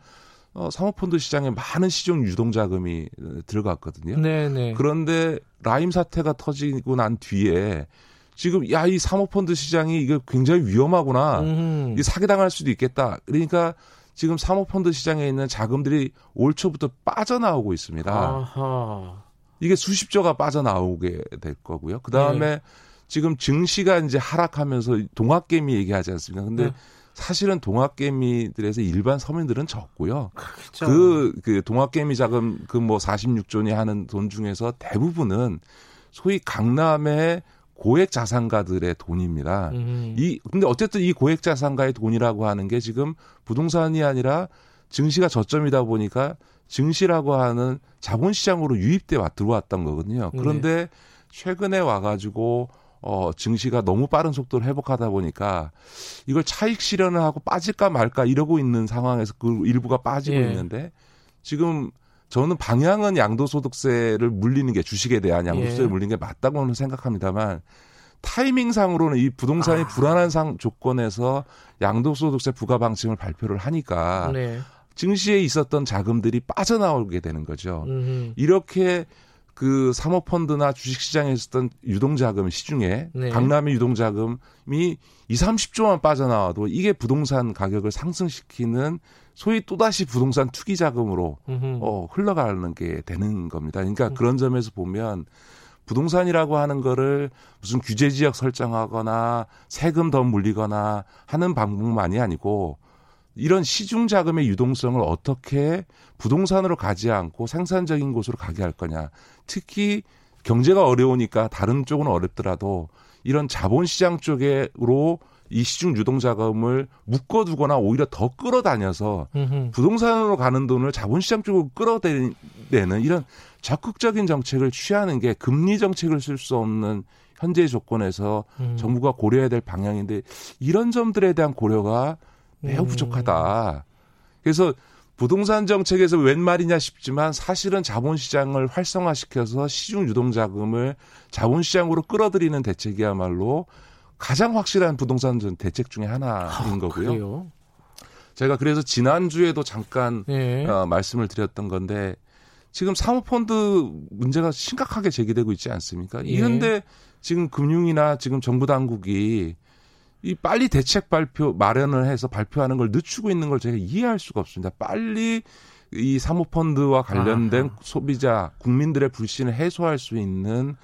어, 사모펀드 시장에 많은 시중 유동 자금이 들어갔거든요. 네네. 네. 그런데 라임 사태가 터지고 난 뒤에 지금 야 이 사모펀드 시장이 이게 굉장히 위험하구나. 음. 이 사기당할 수도 있겠다. 그러니까 지금 사모펀드 시장에 있는 자금들이 올 초부터 빠져나오고 있습니다. 아하. 이게 수십조가 빠져나오게 될 거고요. 그 다음에 네. 지금 증시가 이제 하락하면서 동학개미 얘기하지 않습니까? 근데 네. 사실은 동학개미들에서 일반 서민들은 적고요. 그렇죠. 그, 그 동학개미 자금 그 뭐 46조니 하는 돈 중에서 대부분은 소위 강남의 고액 자산가들의 돈입니다. 음. 이 근데 어쨌든 이 고액 자산가의 돈이라고 하는 게 지금 부동산이 아니라 증시가 저점이다 보니까 증시라고 하는 자본시장으로 유입돼 와 들어왔던 거거든요. 그런데 네. 최근에 와가지고 어, 증시가 너무 빠른 속도로 회복하다 보니까 이걸 차익 실현을 하고 빠질까 말까 이러고 있는 상황에서 그 일부가 빠지고 예. 있는데 지금 저는 방향은 양도소득세를 물리는 게 주식에 대한 양도소득세를 예. 물리는 게 맞다고는 생각합니다만 타이밍상으로는 이 부동산이 아. 불안한 상 조건에서 양도소득세 부과 방침을 발표를 하니까 네. 증시에 있었던 자금들이 빠져나오게 되는 거죠. 음흠. 이렇게 그 사모펀드나 주식시장에 있었던 유동자금 시중에 네. 강남의 유동자금이 2, 30조만 빠져나와도 이게 부동산 가격을 상승시키는 소위 또다시 부동산 투기 자금으로 어, 흘러가는 게 되는 겁니다. 그러니까 음. 그런 점에서 보면 부동산이라고 하는 거를 무슨 규제 지역 설정하거나 세금 더 물리거나 하는 방법만이 아니고 이런 시중 자금의 유동성을 어떻게 부동산으로 가지 않고 생산적인 곳으로 가게 할 거냐. 특히 경제가 어려우니까 다른 쪽은 어렵더라도 이런 자본시장 쪽으로 이 시중 유동 자금을 묶어두거나 오히려 더 끌어다녀서 음흠. 부동산으로 가는 돈을 자본시장 쪽으로 끌어대는 이런 적극적인 정책을 취하는 게 금리 정책을 쓸 수 없는 현재 조건에서 음. 정부가 고려해야 될 방향인데 이런 점들에 대한 고려가 매우 음. 부족하다. 그래서 부동산 정책에서 웬 말이냐 싶지만 사실은 자본시장을 활성화시켜서 시중 유동자금을 자본시장으로 끌어들이는 대책이야말로 가장 확실한 부동산 대책 중에 하나인 아, 거고요. 그래요? 제가 그래서 지난주에도 잠깐 네. 어, 말씀을 드렸던 건데 지금 사모펀드 문제가 심각하게 제기되고 있지 않습니까? 예. 이런데 지금 금융이나 지금 정부 당국이 이 빨리 대책 발표 마련을 해서 발표하는 걸 늦추고 있는 걸 제가 이해할 수가 없습니다. 빨리 이 사모펀드와 관련된 아하. 소비자 국민들의 불신을 해소할 수 있는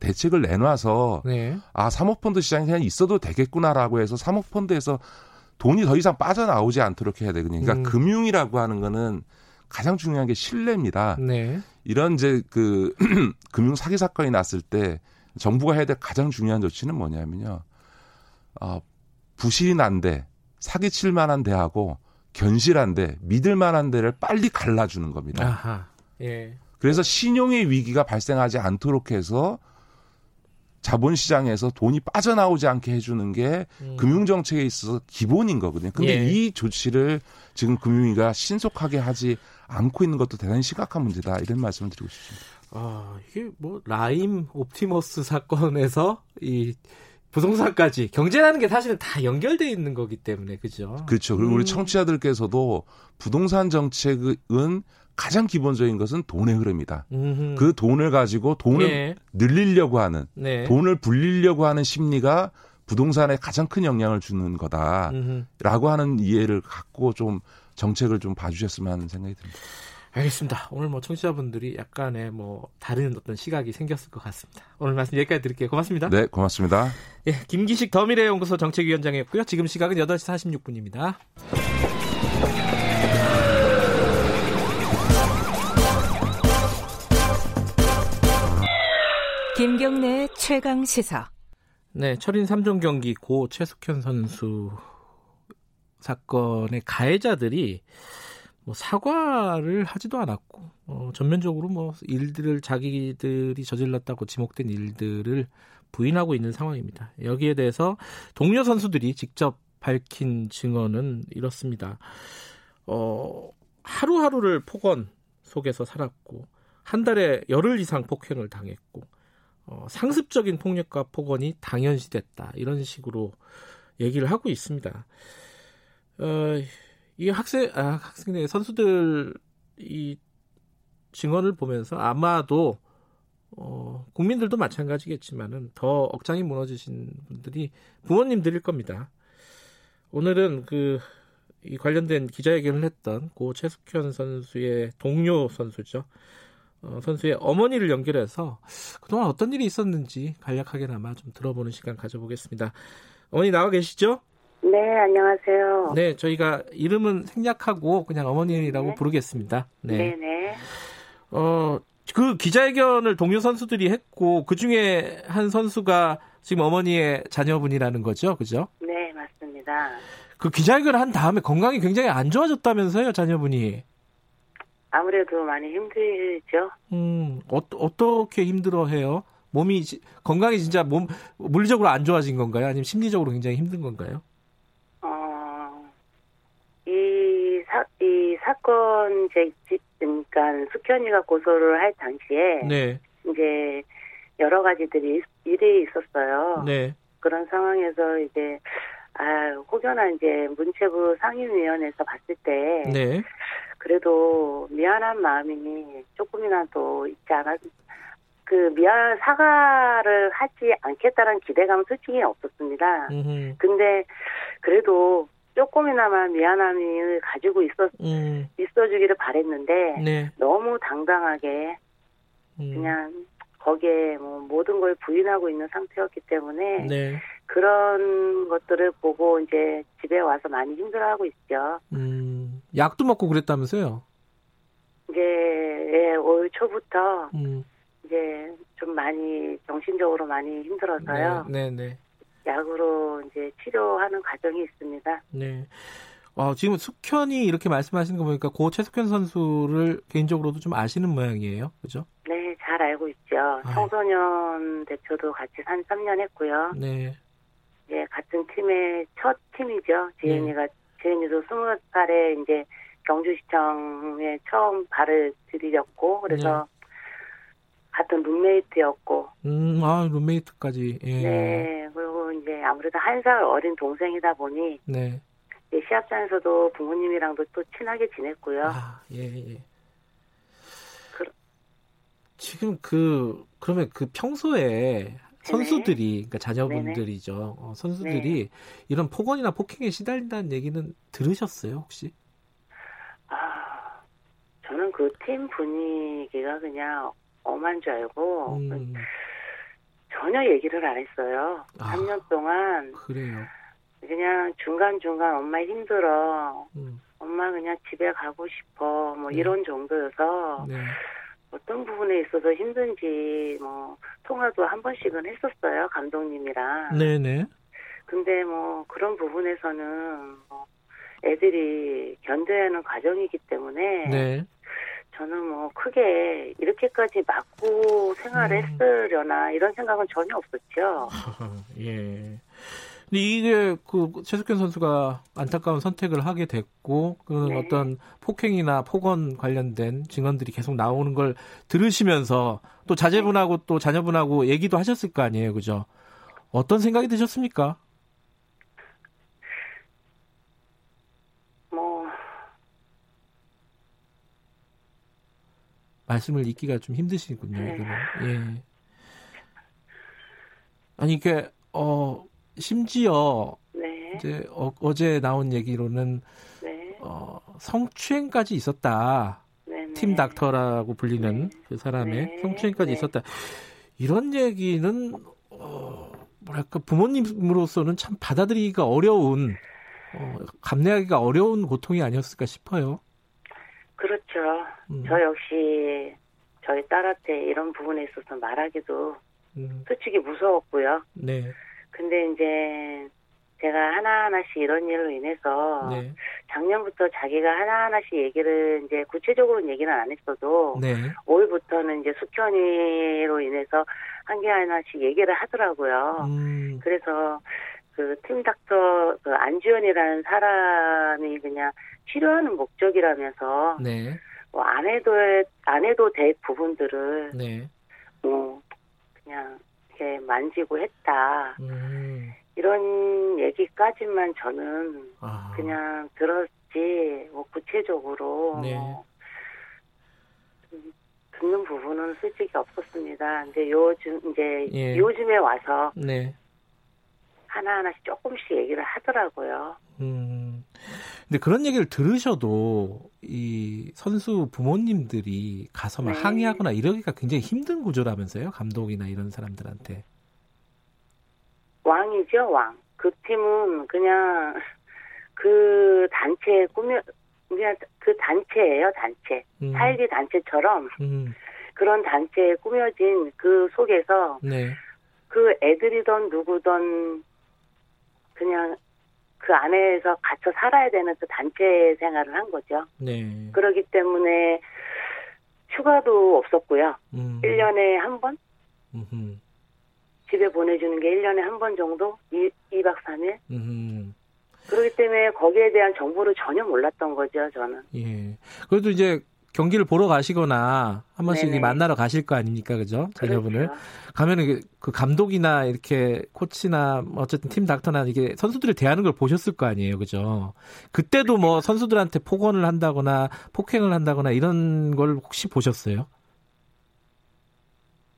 대책을 내놔서 네. 아 사모펀드 시장이 그냥 있어도 되겠구나라고 해서 사모펀드에서 돈이 더 이상 빠져나오지 않도록 해야 되거든요. 그러니까 음. 금융이라고 하는 거는 가장 중요한 게 신뢰입니다. 네. 이런 이제 그 금융 사기 사건이 났을 때 정부가 해야 될 가장 중요한 조치는 뭐냐면요. 어, 부실이 난데 사기칠 만한 데하고 견실한 데 믿을 만한 데를 빨리 갈라주는 겁니다. 아하. 예. 그래서 신용의 위기가 발생하지 않도록 해서 자본시장에서 돈이 빠져나오지 않게 해주는 게 음. 금융정책에 있어서 기본인 거거든요. 근데 예. 이 조치를 지금 금융위가 신속하게 하지 않고 있는 것도 대단히 심각한 문제다. 이런 말씀을 드리고 싶습니다. 아, 이게 뭐 라임 옵티머스 사건에서 이 부동산까지 경제라는 게 사실은 다 연결돼 있는 거기 때문에 그죠. 그렇죠. 그리고 음. 우리 청취자들께서도 부동산 정책은 가장 기본적인 것은 돈의 흐름이다. 음흠. 그 돈을 가지고 돈을 예. 늘리려고 하는 네. 돈을 불리려고 하는 심리가 부동산에 가장 큰 영향을 주는 거다라고 하는 이해를 갖고 좀 정책을 좀 봐주셨으면 하는 생각이 듭니다. 알겠습니다. 오늘 뭐 청취자분들이 약간의 뭐 다른 어떤 시각이 생겼을 것 같습니다. 오늘 말씀 여기까지 드릴게요. 고맙습니다. 네, 고맙습니다. 예, 김기식 더미래연구소 정책위원장이었고요. 지금 시각은 8시 46분입니다. 김경래 최강 시사. 네, 철인 3종 경기 고 최숙현 선수 사건의 가해자들이 뭐 사과를 하지도 않았고 어, 전면적으로 뭐 일들을 자기들이 저질렀다고 지목된 일들을 부인하고 있는 상황입니다. 여기에 대해서 동료 선수들이 직접 밝힌 증언은 이렇습니다. 어, 하루하루를 폭언 속에서 살았고 한 달에 열흘 이상 폭행을 당했고 어, 상습적인 폭력과 폭언이 당연시됐다 이런 식으로 얘기를 하고 있습니다. 어, 이 학생 아, 학생들 선수들 이 증언을 보면서 아마도 어, 국민들도 마찬가지겠지만은 더 억장이 무너지신 분들이 부모님들일 겁니다. 오늘은 그 이 관련된 기자회견을 했던 고 최숙현 선수의 동료 선수죠. 어, 선수의 어머니를 연결해서 그동안 어떤 일이 있었는지 간략하게나마 좀 들어보는 시간 가져보겠습니다. 어머니 나와 계시죠? 네, 안녕하세요. 네, 저희가 이름은 생략하고 그냥 어머니라고 네. 부르겠습니다. 네. 네, 네. 어, 그 기자회견을 동료 선수들이 했고 그 중에 한 선수가 지금 어머니의 자녀분이라는 거죠, 그죠? 네, 맞습니다. 그 기자회견을 한 다음에 건강이 굉장히 안 좋아졌다면서요, 자녀분이? 아무래도 많이 힘들죠. 음, 어, 어떻게 힘들어해요? 몸이 건강이 진짜 몸 물리적으로 안 좋아진 건가요? 아니면 심리적으로 굉장히 힘든 건가요? 어, 이 사, 이 사건 제, 그러니까 숙현이가 고소를 할 당시에 네. 이제 여러 가지들이 일이 있었어요. 네. 그런 상황에서 이제 아 혹여나 이제 문체부 상임위원회에서 봤을 때 네. 그래도 미안한 마음이 조금이라도 있지 않았 그 미안 사과를 하지 않겠다는 기대감은 솔직히 없었습니다. 음흠. 근데 그래도 조금이나마 미안함을 가지고 있었 음. 있어주기를 바랬는데 네. 너무 당당하게 음. 그냥 거기에 뭐 모든 걸 부인하고 있는 상태였기 때문에 네. 그런 것들을 보고 이제 집에 와서 많이 힘들어하고 있죠. 음, 약도 먹고 그랬다면서요? 이제 예, 올 초부터 음. 이제 좀 많이 정신적으로 많이 힘들어서요. 네, 네, 네. 약으로 이제 치료하는 과정이 있습니다. 네. 어, 지금 숙현이 이렇게 말씀하시는 거 보니까 고 최숙현 선수를 개인적으로도 좀 아시는 모양이에요. 그죠? 네, 잘 알고 있죠. 아. 청소년 대표도 같이 한 3년 했고요. 네. 이제 같은 팀의 첫 팀이죠. 지은이가, 네. 지은이도 20살에 이제 경주시청에 처음 발을 들이렸고, 그래서 네. 같은 룸메이트였고. 음, 아, 룸메이트까지. 예. 네, 아무래도 한 살 어린 동생이다 보니. 네. 시합장에서도 부모님이랑도 또 친하게 지냈고요. 아, 예, 예. 그, 지금 그, 그러면 그 평소에 선수들이, 그러니까 자녀분들이죠. 어, 선수들이 네. 이런 폭언이나 폭행에 시달린다는 얘기는 들으셨어요, 혹시? 아, 저는 그 팀 분위기가 그냥 엄한 줄 알고, 음. 전혀 얘기를 안 했어요. 아, 3년 동안. 그래요. 그냥 중간중간 엄마 힘들어. 음. 엄마 그냥 집에 가고 싶어. 뭐 네. 이런 정도여서 네. 어떤 부분에 있어서 힘든지 뭐 통화도 한 번씩은 했었어요. 감독님이랑. 네네. 근데 뭐 그런 부분에서는 뭐 애들이 견뎌야 하는 과정이기 때문에 네. 저는 뭐 크게 이렇게까지 맞고 생활했으려나 음. 이런 생각은 전혀 없었죠. 예. 근데 이게 그 최석현 선수가 안타까운 선택을 하게 됐고 그 네. 어떤 폭행이나 폭언 관련된 증언들이 계속 나오는 걸 들으시면서 또 자제분하고 또 자녀분하고 얘기도 하셨을 거 아니에요, 그죠? 어떤 생각이 드셨습니까? 뭐 말씀을 잇기가 좀 힘드시군요. 네. 예. 아니 이게 어 심지어 네. 이제 어, 제 나온 얘기로는 네. 어, 성추행까지 있었다. 네네. 네. 팀 닥터라고 불리는 네. 그 사람의 네. 성추행까지 네. 있었다. 이런 얘기는 어, 뭐랄까 부모님으로서는 참 받아들이기가 어려운 어, 감내하기가 어려운 고통이 아니었을까 싶어요. 그렇죠. 음. 저 역시 저희 딸한테 이런 부분에 있어서 말하기도 음. 솔직히 무서웠고요. 네. 근데 이제 제가 하나하나씩 이런 일로 인해서 네. 작년부터 자기가 하나하나씩 얘기를 이제 구체적으로 얘기는 안 했어도 네. 올부터는 이제 숙현이로 인해서 한 개 하나씩 얘기를 하더라고요. 음. 그래서 그 팀 닥터 그 안주현이라는 사람이 그냥 치료하는 목적이라면서 네. 뭐 안 해도 안 해도 될 부분들을 네. 뭐 그냥 이렇게 만지고 했다. 음. 이런 얘기까지만 저는 아. 그냥 들었지, 뭐 구체적으로 네. 뭐 듣는 부분은 솔직히 없었습니다. 근데 요즘 이제 예. 요즘에 와서 네. 하나 하나씩 조금씩 얘기를 하더라고요. 음. 근데 그런 얘기를 들으셔도 이 선수 부모님들이 가서 막 네. 항의하거나 이러기가 굉장히 힘든 구조라면서요, 감독이나 이런 사람들한테. 왕이죠, 왕. 그 팀은 그냥 그 단체 꾸며 그냥 그 단체예요, 단체. 음. 사일리 단체처럼 음. 그런 단체에 꾸며진 그 속에서 네. 그 애들이던 누구던 그냥 그 안에서 갇혀 살아야 되는 그 단체 생활을 한 거죠. 네. 그러기 때문에 휴가도 없었고요. 음. 1년에 한 번? 음흠. 집에 보내주는 게 1년에 한 번 정도? 2, 2박 3일? 음흠. 그렇기 때문에 거기에 대한 정보를 전혀 몰랐던 거죠, 저는. 예. 그래도 이제 경기를 보러 가시거나 한 번씩 네네. 만나러 가실 거 아닙니까, 그죠? 자녀분을 그렇죠. 가면은 그 감독이나 이렇게 코치나 뭐 어쨌든 팀 닥터나 이게 선수들을 대하는 걸 보셨을 거 아니에요, 그죠? 그때도 뭐 선수들한테 폭언을 한다거나 폭행을 한다거나 이런 걸 혹시 보셨어요?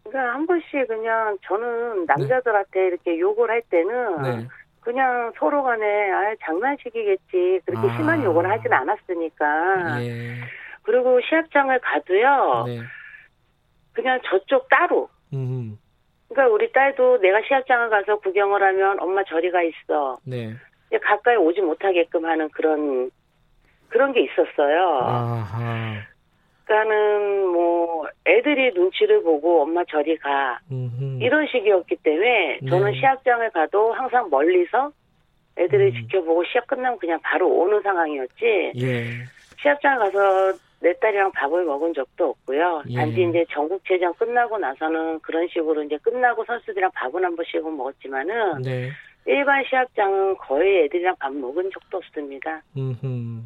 그러니까 한 번씩 그냥 저는 남자들한테 네. 이렇게 욕을 할 때는 네. 그냥 서로 간에 아 장난식이겠지 그렇게 아. 심한 욕을 하진 않았으니까. 예. 그리고 시합장을 가도요. 네. 그냥 저쪽 따로. 음. 그러니까 우리 딸도 내가 시합장을 가서 구경을 하면 엄마 저리 가 있어. 네. 가까이 오지 못하게끔 하는 그런 그런 게 있었어요. 아하. 그러니까는 뭐 애들이 눈치를 보고 엄마 저리 가 음흠. 이런 식이었기 때문에 저는 네. 시합장을 가도 항상 멀리서 애들을 음. 지켜보고 시합 끝나면 그냥 바로 오는 상황이었지. 예. 시합장 가서 내 딸이랑 밥을 먹은 적도 없고요. 예. 단지 이제 전국체전 끝나고 나서는 그런 식으로 이제 끝나고 선수들이랑 밥은 한 번씩은 먹었지만은 네. 일반 시합장은 거의 애들이랑 밥 먹은 적도 없습니다. 음흠.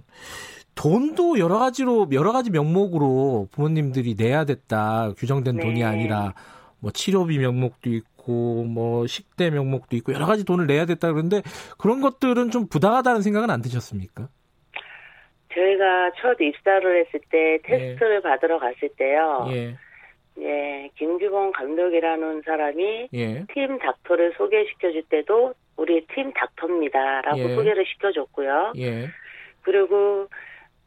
돈도 여러 가지로 여러 가지 명목으로 부모님들이 내야 됐다 규정된 네. 돈이 아니라 뭐 치료비 명목도 있고 뭐 식대 명목도 있고 여러 가지 돈을 내야 됐다 그러는데 그런 것들은 좀 부당하다는 생각은 안 드셨습니까? 저희가 첫 입사를 했을 때 테스트를 예. 받으러 갔을 때요. 예. 예, 김규봉 감독이라는 사람이 예. 팀 닥터를 소개시켜 줄 때도 우리 팀 닥터입니다라고 예. 소개를 시켜 줬고요. 예. 그리고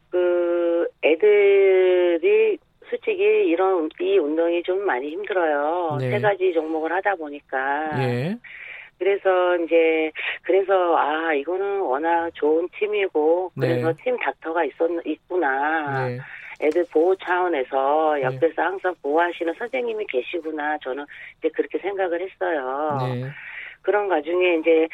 그 애들이 솔직히 이런 이 운동이 좀 많이 힘들어요. 네. 세 가지 종목을 하다 보니까. 예. 그래서 이제 그래서 아 이거는 워낙 좋은 팀이고 그래서 네. 팀 닥터가 있었 있구나. 네. 애들 보호 차원에서 네. 옆에서 네. 항상 보호하시는 선생님이 계시구나. 저는 이제 그렇게 생각을 했어요. 네. 그런 과중에 이제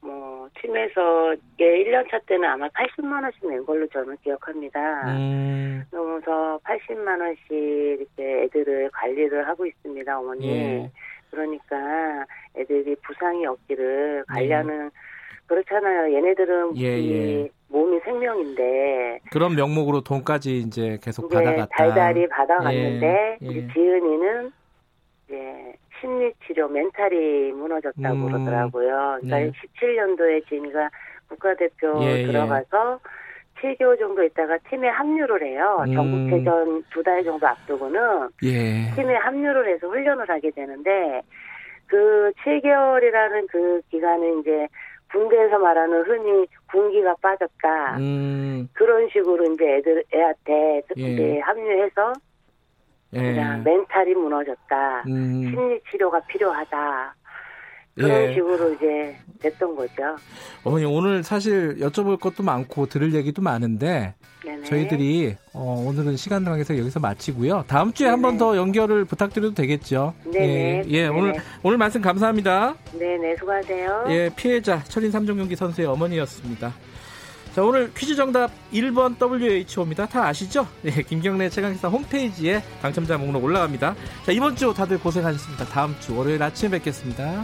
뭐 팀에서 예 1년 차 때는 아마 80만 원씩 낸 걸로 저는 기억합니다. 음. 그러면서 80만 원씩 이렇게 애들을 관리를 하고 있습니다, 어머니. 예. 그러니까 애들이 부상이 없기를 관리하는 네. 그렇잖아요. 얘네들은 예, 예. 몸이 생명인데 그런 명목으로 돈까지 이제 계속 받아갔다. 달달이 받아갔는데 예, 예. 지은이는 이제 심리 치료 멘탈이 무너졌다고 음, 그러더라고요. 그러니까 네. 17년도에 지은이가 국가대표 예, 예. 들어가서 7개월 정도 있다가 팀에 합류를 해요. 음. 전국대전 두 달 정도 앞두고는 예. 팀에 합류를 해서 훈련을 하게 되는데 그 7개월이라는 그 기간은 이제 군대에서 말하는 흔히 군기가 빠졌다. 음. 그런 식으로 이제 애들 애한테 예. 합류해서 예. 그냥 멘탈이 무너졌다. 음. 심리 치료가 필요하다. 그런 예. 식으로 이제 됐던 거죠. 어머니 오늘 사실 여쭤볼 것도 많고 들을 얘기도 많은데 네네. 저희들이 어, 오늘은 시간 관계서 여기서 마치고요. 다음 주에 한 번 더 연결을 부탁드려도 되겠죠? 네. 예, 예 오늘 오늘 말씀 감사합니다. 네네 수고하세요. 예, 피해자 철인 3종 경기 선수의 어머니였습니다. 자, 오늘 퀴즈 정답 1번 WHO입니다. 다 아시죠? 네, 김경래 최강기사 홈페이지에 당첨자 목록 올라갑니다. 자, 이번 주 다들 고생하셨습니다. 다음 주 월요일 아침에 뵙겠습니다.